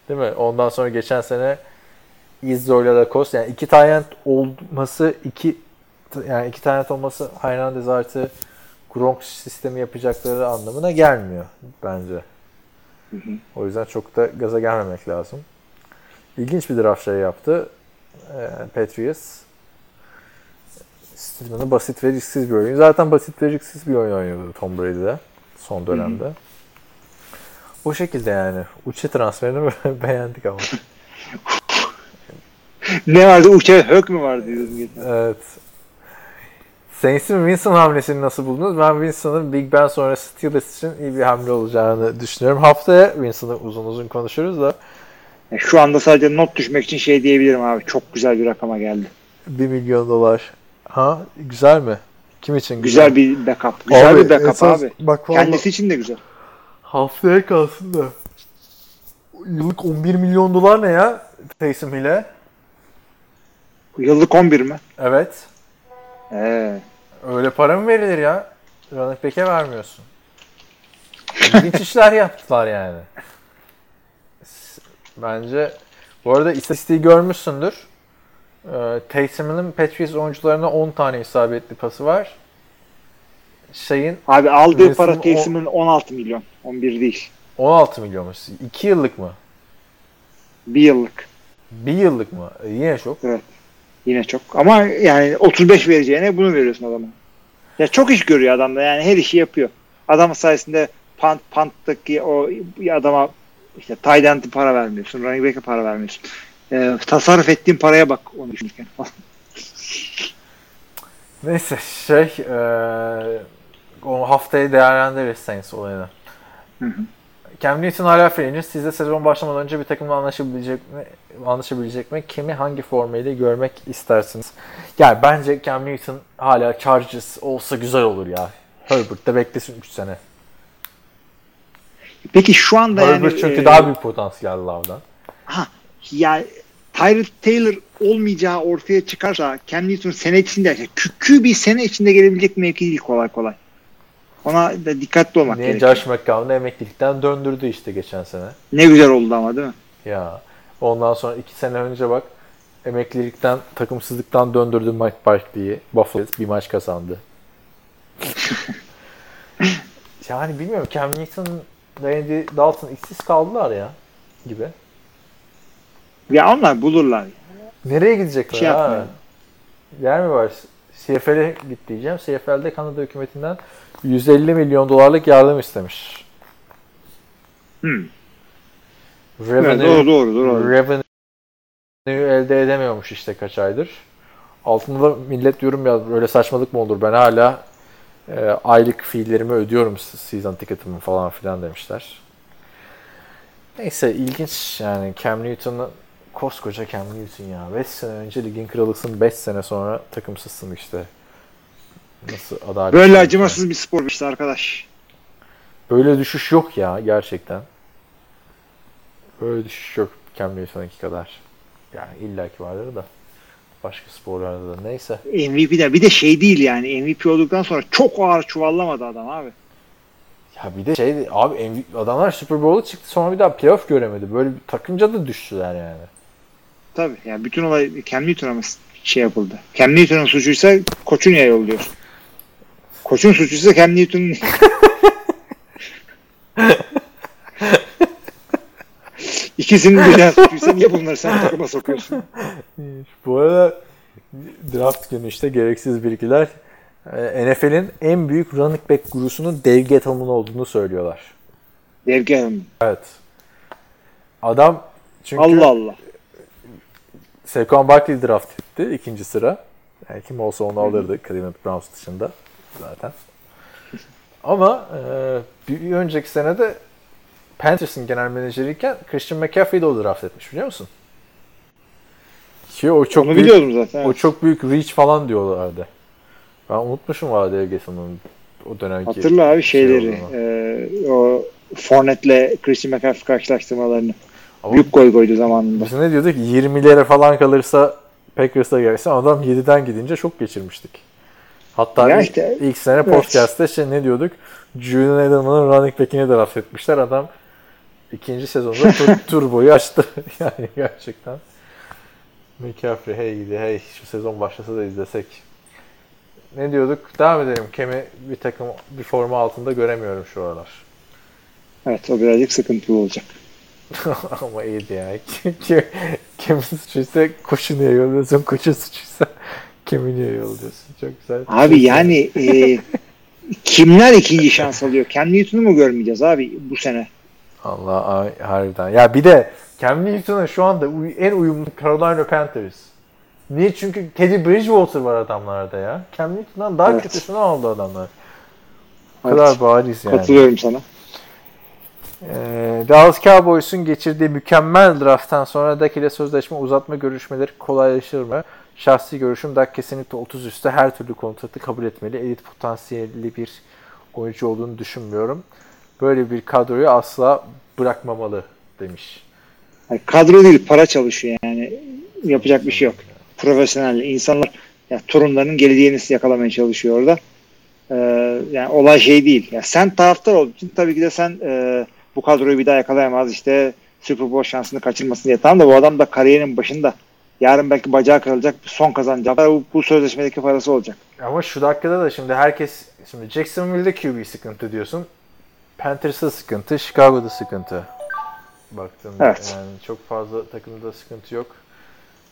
Değil mi? Ondan sonra geçen sene Izzo ile Lacoste yani iki tane olması iki yani iki tane olması Hernandez artı Gronk sistemi yapacakları anlamına gelmiyor bence. O yüzden çok da gaza gelmemek lazım. İlginç bir draft şey yaptı. Ee, Patriots. Steven'ı basit ve risksiz bir oyun. Zaten basit ve risksiz bir oyun oynuyordu Tom Brady'de son dönemde. O şekilde yani. Uçi transferini beğendik ama. Ne vardı? Uçak Hök mü vardı diyordum geçen. evet. Saints'in Winston hamlesini nasıl buldunuz? Ben Winston'ın Big Ben sonrası Steelers için iyi bir hamle olacağını düşünüyorum. Haftaya Winston'ı uzun uzun konuşuruz da Şu anda sadece not düşmek için şey diyebilirim abi. Çok güzel bir rakama geldi. 1 milyon dolar. Ha güzel mi? Kim için Güzel bir backup. Güzel bir backup esas- abi. Bak vallahi Kendisi için de güzel. haftaya kalsın da. Yıllık 11 milyon dolar ne ya Taysom ile? Yıllık 11 mi? Evet. Ee, Öyle para mı verilir ya? Running back'e vermiyorsun. İlginç işler yaptılar yani. S- Bence bu arada istatistiği görmüşsündür. Ee, Tatum'un Patriots oyuncularına 10 tane isabetli pası var. Şeyin Abi aldığı Wilson para o- Tatum'un 16 milyon. 11 değil. 16 milyonmuş. 2 yıllık mı? Bir yıllık. Bir yıllık mı? E, yine çok. Yine çok. Ama yani 35 vereceğine bunu veriyorsun adama. Ya çok iş görüyor adam da yani her işi yapıyor. Adam sayesinde pant panttaki o adama işte tight end'e para vermiyorsun. Running back'e para vermiyorsun. Ee, tasarruf ettiğin paraya bak onu düşünürken. Neyse şey eee o haftayı değerlendiririz Saints olayını. Hı hı. Cam Newton hala free agent. Siz de sezon başlamadan önce bir takımla anlaşabilecek mi? Anlaşabilecek mi? Kimi hangi formayla görmek istersiniz? Yani bence Cam Newton hala Chargers olsa güzel olur ya. Herbert de beklesin 3 sene. Peki şu anda Herbert yani çünkü e, daha büyük potansiyel lavdan. ha, ya Tyrod Taylor olmayacağı ortaya çıkarsa Cam Newton sene içinde kükü bir sene içinde gelebilecek mevki değil kolay kolay. Ona da dikkatli olmak Niye gerekiyor. Josh McCown'u emeklilikten döndürdü işte geçen sene. Ne güzel oldu ama değil mi? Ya ondan sonra iki sene önce bak emeklilikten, takımsızlıktan döndürdü Mike Barkley'i. Buffalo bir maç kazandı. yani bilmiyorum Cam Newton, Randy Dalton işsiz kaldılar ya gibi. Ya onlar bulurlar. Nereye gidecekler Şey ha? Yer mi var? CFL'e git diyeceğim. CFL'de Kanada hükümetinden 150 milyon dolarlık yardım istemiş. Hmm. Revenue, Evet, doğru doğru doğru. revenue elde edemiyormuş işte kaç aydır. Altında da millet yorum ya böyle saçmalık mı olur ben hala e, aylık fiillerimi ödüyorum season ticket'ımı falan filan demişler. Neyse ilginç yani Cam Newton'ın koskoca Cam Newton ya. 5 sene önce ligin kralısın 5 sene sonra takımsızsın işte. Nasıl adalet? Böyle acımasız bir spor işte arkadaş. Böyle düşüş yok ya gerçekten. Böyle düşüş yok Cam Newton'unki kadar. Yani illaki vardır da. Başka sporlarda da. Neyse. MVP'de bir de şey değil yani MVP olduktan sonra çok ağır çuvallamadı adam abi. Ya bir de şey abi MVP adamlar Super Bowl'a çıktı sonra bir daha playoff göremedi. Böyle takınca da düştüler yani. Tabii yani bütün olay Cam Newton'a mı şey yapıldı? Cam Newton'un suçuysa koçu niye yolluyorsun? Koçun suçuysa Cam Newton'un İkisinin birden suçuysa niye bunları sen takıma sokuyorsun? Bu arada draft günü işte gereksiz bilgiler. Ee, NFL'in en büyük running back gurusunun Dave Gettleman olduğunu söylüyorlar. Devgi Hanım. Evet. Adam çünkü Allah Allah. Saquon Barkley draft etti ikinci sıra. Yani kim olsa onu alırdı Cleveland Browns dışında zaten. Ama e, bir önceki sene de Panthers'ın genel menajeriyken Christian McCaffrey'i de o draft etmiş biliyor musun? Ki o çok Onu büyük, zaten. o evet. çok büyük reach falan diyorlardı. Ben unutmuşum var Dave Gettleman'ın o dönemki. Hatırla abi şeyleri. olduğunu. e, o Fournette'le Christian McCaffrey karşılaştırmalarını. Ama Büyük goy goydu zamanında. biz ne diyorduk? 20'lere falan kalırsa Packers'a gelse adam 7'den gidince çok geçirmiştik. Hatta Ya ilk, işte, ilk sene podcast'te şey ne diyorduk? Julian Edelman'ın running back'ine draft etmişler. Adam ikinci sezonda tur, turboyu açtı. yani gerçekten. McCaffrey hey gidi hey şu sezon başlasa da izlesek. Ne diyorduk? Devam edelim. Kemi bir takım bir forma altında göremiyorum şu aralar. Evet o birazcık sıkıntılı olacak. Ama iyiydi ya. Kim, kimin suçuysa koşu niye yolluyorsun, koşu suçuysa kimi niye yolluyorsun. Çok güzel. Abi Çok yani e, kimler ikinci şans alıyor? Cam Newton'u mu görmeyeceğiz abi bu sene? Allah ay, harbiden. Ya bir de Cam Newton'a şu anda en uyumlu Carolina Panthers. Niye? Çünkü Teddy Bridgewater var adamlarda ya. Cam Newton'dan daha Evet. kötüsünü aldı adamlar. O Evet. kadar bariz yani. Katılıyorum sana. Ee, Dallas Cowboys'un geçirdiği mükemmel drafttan sonra Dak ile sözleşme uzatma görüşmeleri kolaylaşır mı? Şahsi görüşüm Dak kesinlikle 30 üstü her türlü kontratı kabul etmeli. Elit potansiyelli bir oyuncu olduğunu düşünmüyorum. Böyle bir kadroyu asla bırakmamalı demiş. Yani kadro değil para çalışıyor yani. Yapacak bir şey yok. Profesyonel insanlar ya torunlarının geleceğini yakalamaya çalışıyor orada. Ee, yani olay şey değil. Ya sen taraftar olduğun için tabii ki de sen e, bu kadroyu bir daha yakalayamaz işte Super Bowl şansını kaçırmasın diye. Tamam da bu adam da kariyerinin başında Yarın belki bacağı kırılacak. Son kazanacak. Bu, bu sözleşmedeki parası olacak. Ama şu dakikada da şimdi herkes şimdi Jacksonville'de QB sıkıntı diyorsun. Panthers'da sıkıntı, Chicago'da sıkıntı. Baktığımda Evet. yani çok fazla takımda sıkıntı yok.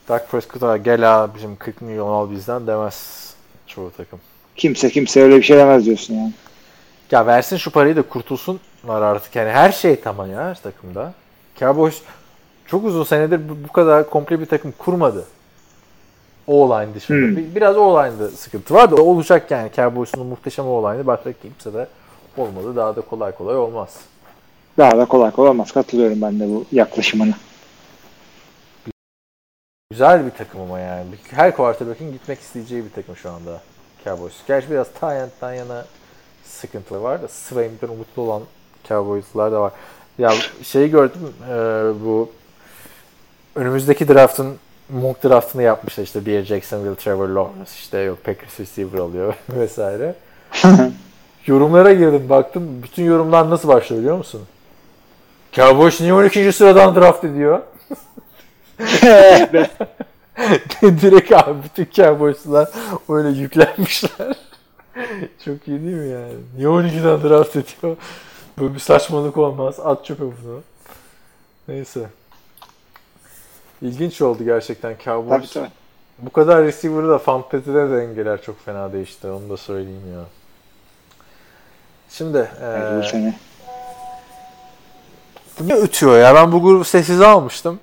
Dak Prescott'a gel ha bizim 40 milyon al bizden demez çoğu takım. Kimse kimse öyle bir şey demez diyorsun yani. Ya versin şu parayı da kurtulsun var artık. Yani her şey tamam ya takımda. Cowboys çok uzun senedir bu, kadar komple bir takım kurmadı. O-line dışında. Hmm. Bir- Biraz O-line'da sıkıntı var da olacak yani. Cowboys'un muhteşem O-line'ı başka kimse de olmadı. Daha da kolay kolay olmaz. Daha da kolay kolay olmaz. Katılıyorum ben de bu yaklaşımına. Güzel bir takım ama yani. Her quarterback'in gitmek isteyeceği bir takım şu anda Cowboys. Gerçi biraz Tyent'tan yana sıkıntılı var da Swain'den umutlu olan Cowboys'lar da var. Ya şeyi gördüm e, bu önümüzdeki draftın mock draftını yapmışlar işte bir Jacksonville, Trevor Lawrence işte yok Packers receiver alıyor vesaire. Yorumlara girdim baktım bütün yorumlar nasıl başlıyor biliyor musun? Cowboys niye 12. sıradan draft ediyor? Direkt abi bütün Cowboys'lar öyle yüklenmişler. Çok iyi değil mi yani? Niye 12'den draft ediyor? Böyle bir saçmalık olmaz. At çöpe bunu. Neyse. İlginç oldu gerçekten tabii Cowboys. tabii. Bu kadar receiver'ı da fantasy'de dengeler çok fena değişti. Onu da söyleyeyim ya. Şimdi Yani bu ne ötüyor ya? Ben bu grubu sessize almıştım.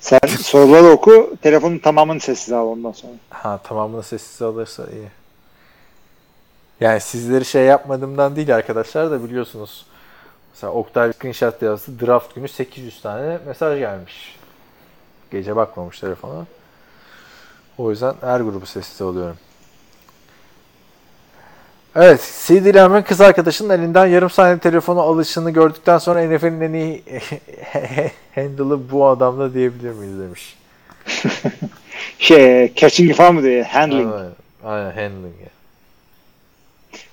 Sen soruları oku. Telefonun tamamını sessiz al ondan sonra. Ha tamamını sessiz alırsa iyi. Yani sizleri şey yapmadığımdan değil arkadaşlar da biliyorsunuz. Mesela Oktay screenshot yazdı. Draft günü 800 tane mesaj gelmiş. Gece bakmamış telefona. O yüzden her grubu sessiz alıyorum. Evet, CD Lamb'ın kız arkadaşının elinden yarım saniye telefonu alışını gördükten sonra NFL'in en iyi handle'ı bu adamda diyebilir miyiz demiş. Şey, catching falan mı diyor? Handling. Aynen, aynen handling. ya.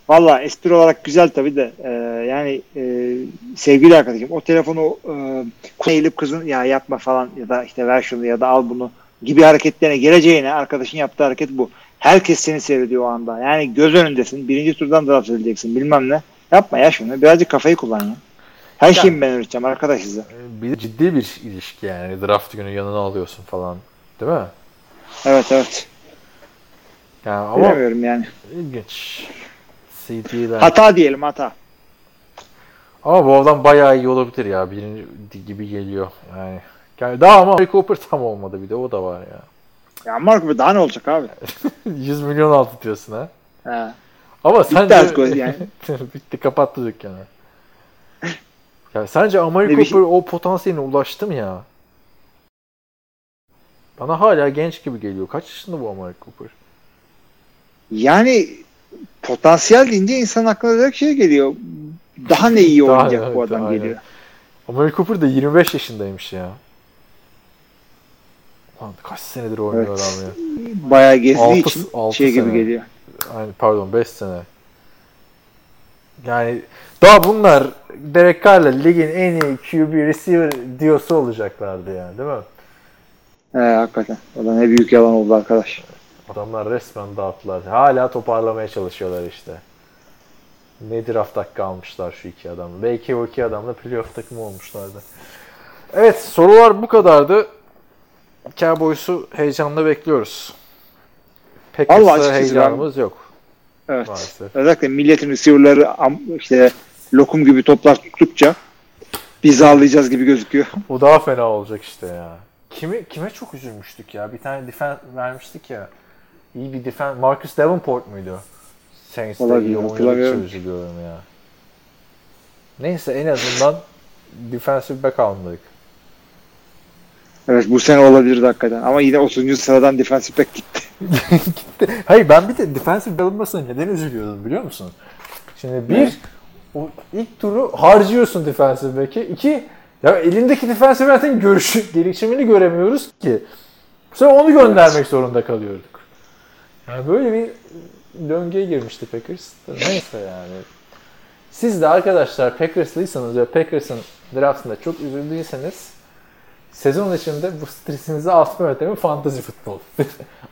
Valla espri olarak güzel tabii de e, yani e, sevgili arkadaşım o telefonu e, eğilip kızın ya yapma falan ya da işte ver şunu ya da al bunu gibi hareketlerine geleceğine arkadaşın yaptığı hareket bu. Herkes seni seyrediyor o anda. Yani göz önündesin. Birinci turdan draft edileceksin bilmem ne. Yapma ya şunu. Birazcık kafayı kullan ya. Her şeyi ben öğreteceğim arkadaş size. Bir ciddi bir ilişki yani. Draft günü yanına alıyorsun falan. Değil mi? Evet evet. Yani ama Bilemiyorum yani. ilginç. CD'den. Hata diyelim hata. Ama bu adam bayağı iyi olabilir ya. Birinci gibi geliyor. Yani, yani daha ama Murray Cooper tam olmadı bir de o da var ya. Ya Mark daha ne olacak abi? 100 milyon altı diyorsun ha. He. Ama Bitti sence... artık yani. Bitti kapattı dükkanı. Ya sence Amari şey- Cooper o potansiyeline ulaştı mı ya? Bana hala genç gibi geliyor. Kaç yaşında bu Amari Cooper? Yani potansiyel deyince insan aklına direkt şey geliyor. Daha ne iyi Daha- oynayacak bu evet, adam aynen. geliyor. Amari Cooper da 25 yaşındaymış ya. Lan kaç senedir oynuyor Evet. adam ya. Bayağı gezdiği Altı- için altı şey gibi sene. geliyor. Aynen pardon 5 sene. Yani daha bunlar Derek Carr'la ligin en iyi QB receiver diyorsa olacaklardı yani değil mi? He hakikaten. O da ne büyük yalan oldu arkadaş. Adamlar resmen dağıttılar. Hala toparlamaya çalışıyorlar işte. Ne draft hakkı almışlar şu iki adamla. Belki o iki adamla playoff takımı olmuşlardı. Evet sorular bu kadardı. Cowboys'u heyecanla bekliyoruz. Allah Packers'a açıkçası heyecanımız yok Evet. maalesef. Özellikle milletin receiver'ları işte lokum gibi toplar tuttukça biz ağlayacağız gibi gözüküyor. O daha fena olacak işte ya. Kimi, kime çok üzülmüştük ya? Bir tane defense vermiştik ya. İyi bir defense. Marcus Davenport muydu? Saints'te Olabilir, iyi hatırlamıyorum. üzülüyorum ya. Neyse en azından defensive back almadık. Evet bu sene olabilirdi hakikaten. Ama yine 30. sıradan defensive back gitti. Hayır ben bir de defensive alınmasına neden üzülüyordum biliyor musun? Şimdi bir, Ne? o ilk turu harcıyorsun defensive back'e. İki, ya elindeki defensive back'in görüşü, gelişimini göremiyoruz ki. Sonra onu göndermek zorunda kalıyorduk. Yani böyle bir döngüye girmişti Packers. Neyse yani. Siz de arkadaşlar Packerslıysanız ve Packers'ın draftında çok üzüldüyseniz Sezon içinde bu stresinizi atma yöntemi fantezi futbol.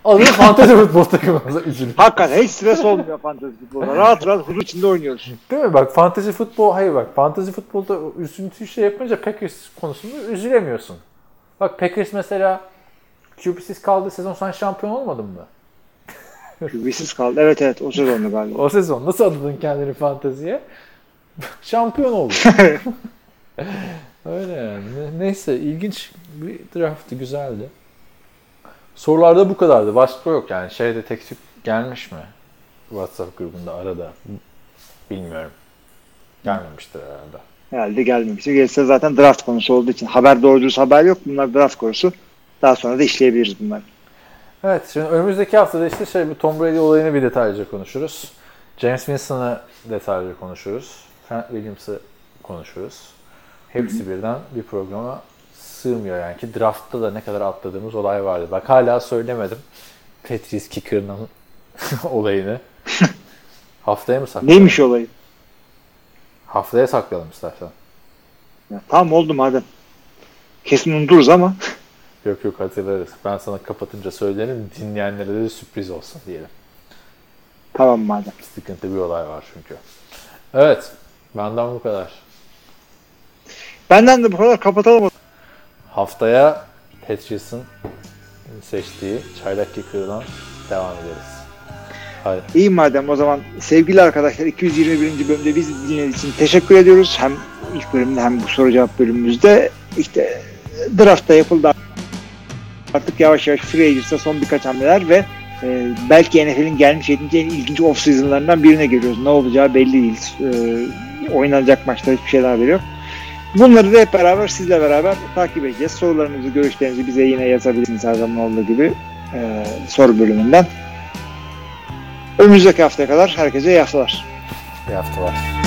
Alın fantezi futbol takımınıza üzülün. Hakikaten hiç stres olmuyor fantezi futbolda. Rahat rahat huzur içinde oynuyoruz. Değil mi? Bak fantezi futbol, hayır bak fantezi futbolda üzüntü şey yapınca Packers konusunda üzülemiyorsun. Bak Packers mesela QB'siz kaldığı sezon sen şampiyon olmadın mı? QB'siz kaldı. Evet evet o sezondu galiba. O sezon nasıl adadın kendini fanteziye? şampiyon oldun. Öyle yani. Ne- Neyse ilginç bir drafttı güzeldi. Sorularda bu kadardı. Başka yok yani. Şeyde teklif gelmiş mi? WhatsApp grubunda arada. Bilmiyorum. Gelmemiştir herhalde. Herhalde gelmemişti. Gelse zaten draft konusu olduğu için. Haber doğru haber yok. Bunlar draft konusu. Daha sonra da işleyebiliriz bunları. Evet şimdi önümüzdeki haftada işte şey bu Tom Brady olayını bir detaylıca konuşuruz. James Winston'ı detaylıca konuşuruz. Trent Williams'ı konuşuruz. Hepsi birden bir programa sığmıyor yani ki draftta da ne kadar atladığımız olay vardı. Bak hala söylemedim. Patrice Kicker'ın olayını. Haftaya mı saklayalım? Neymiş olayı? Haftaya saklayalım istersen. Ya, tamam oldu madem. Kesin unuturuz ama Yok yok hatırlarız. Ben sana kapatınca söylerim. Dinleyenlere de sürpriz olsun diyelim. tamam madem. Sıkıntı bir olay var çünkü. Evet. Benden bu kadar. Benden de bu kadar kapatalım. Haftaya Patriots'ın seçtiği çaylak kicker'dan devam ederiz. Hadi. İyi madem o zaman sevgili arkadaşlar 221. bölümde bizi dinlediğiniz için teşekkür ediyoruz. Hem ilk bölümde hem bu soru cevap bölümümüzde işte draftta yapıldı artık yavaş yavaş free agency'de son birkaç hamleler ve e, belki NFL'in gelmiş yedinci en ilginç off season'larından birine geliyoruz. Ne olacağı belli değil. E, oynanacak maçta hiçbir şeyler haberi yok. Bunları da hep beraber sizle beraber takip edeceğiz. Sorularınızı, görüşlerinizi bize yine yazabilirsiniz her zaman olduğu gibi e, soru bölümünden. Önümüzdeki haftaya kadar herkese iyi haftalar. Bir hafta var.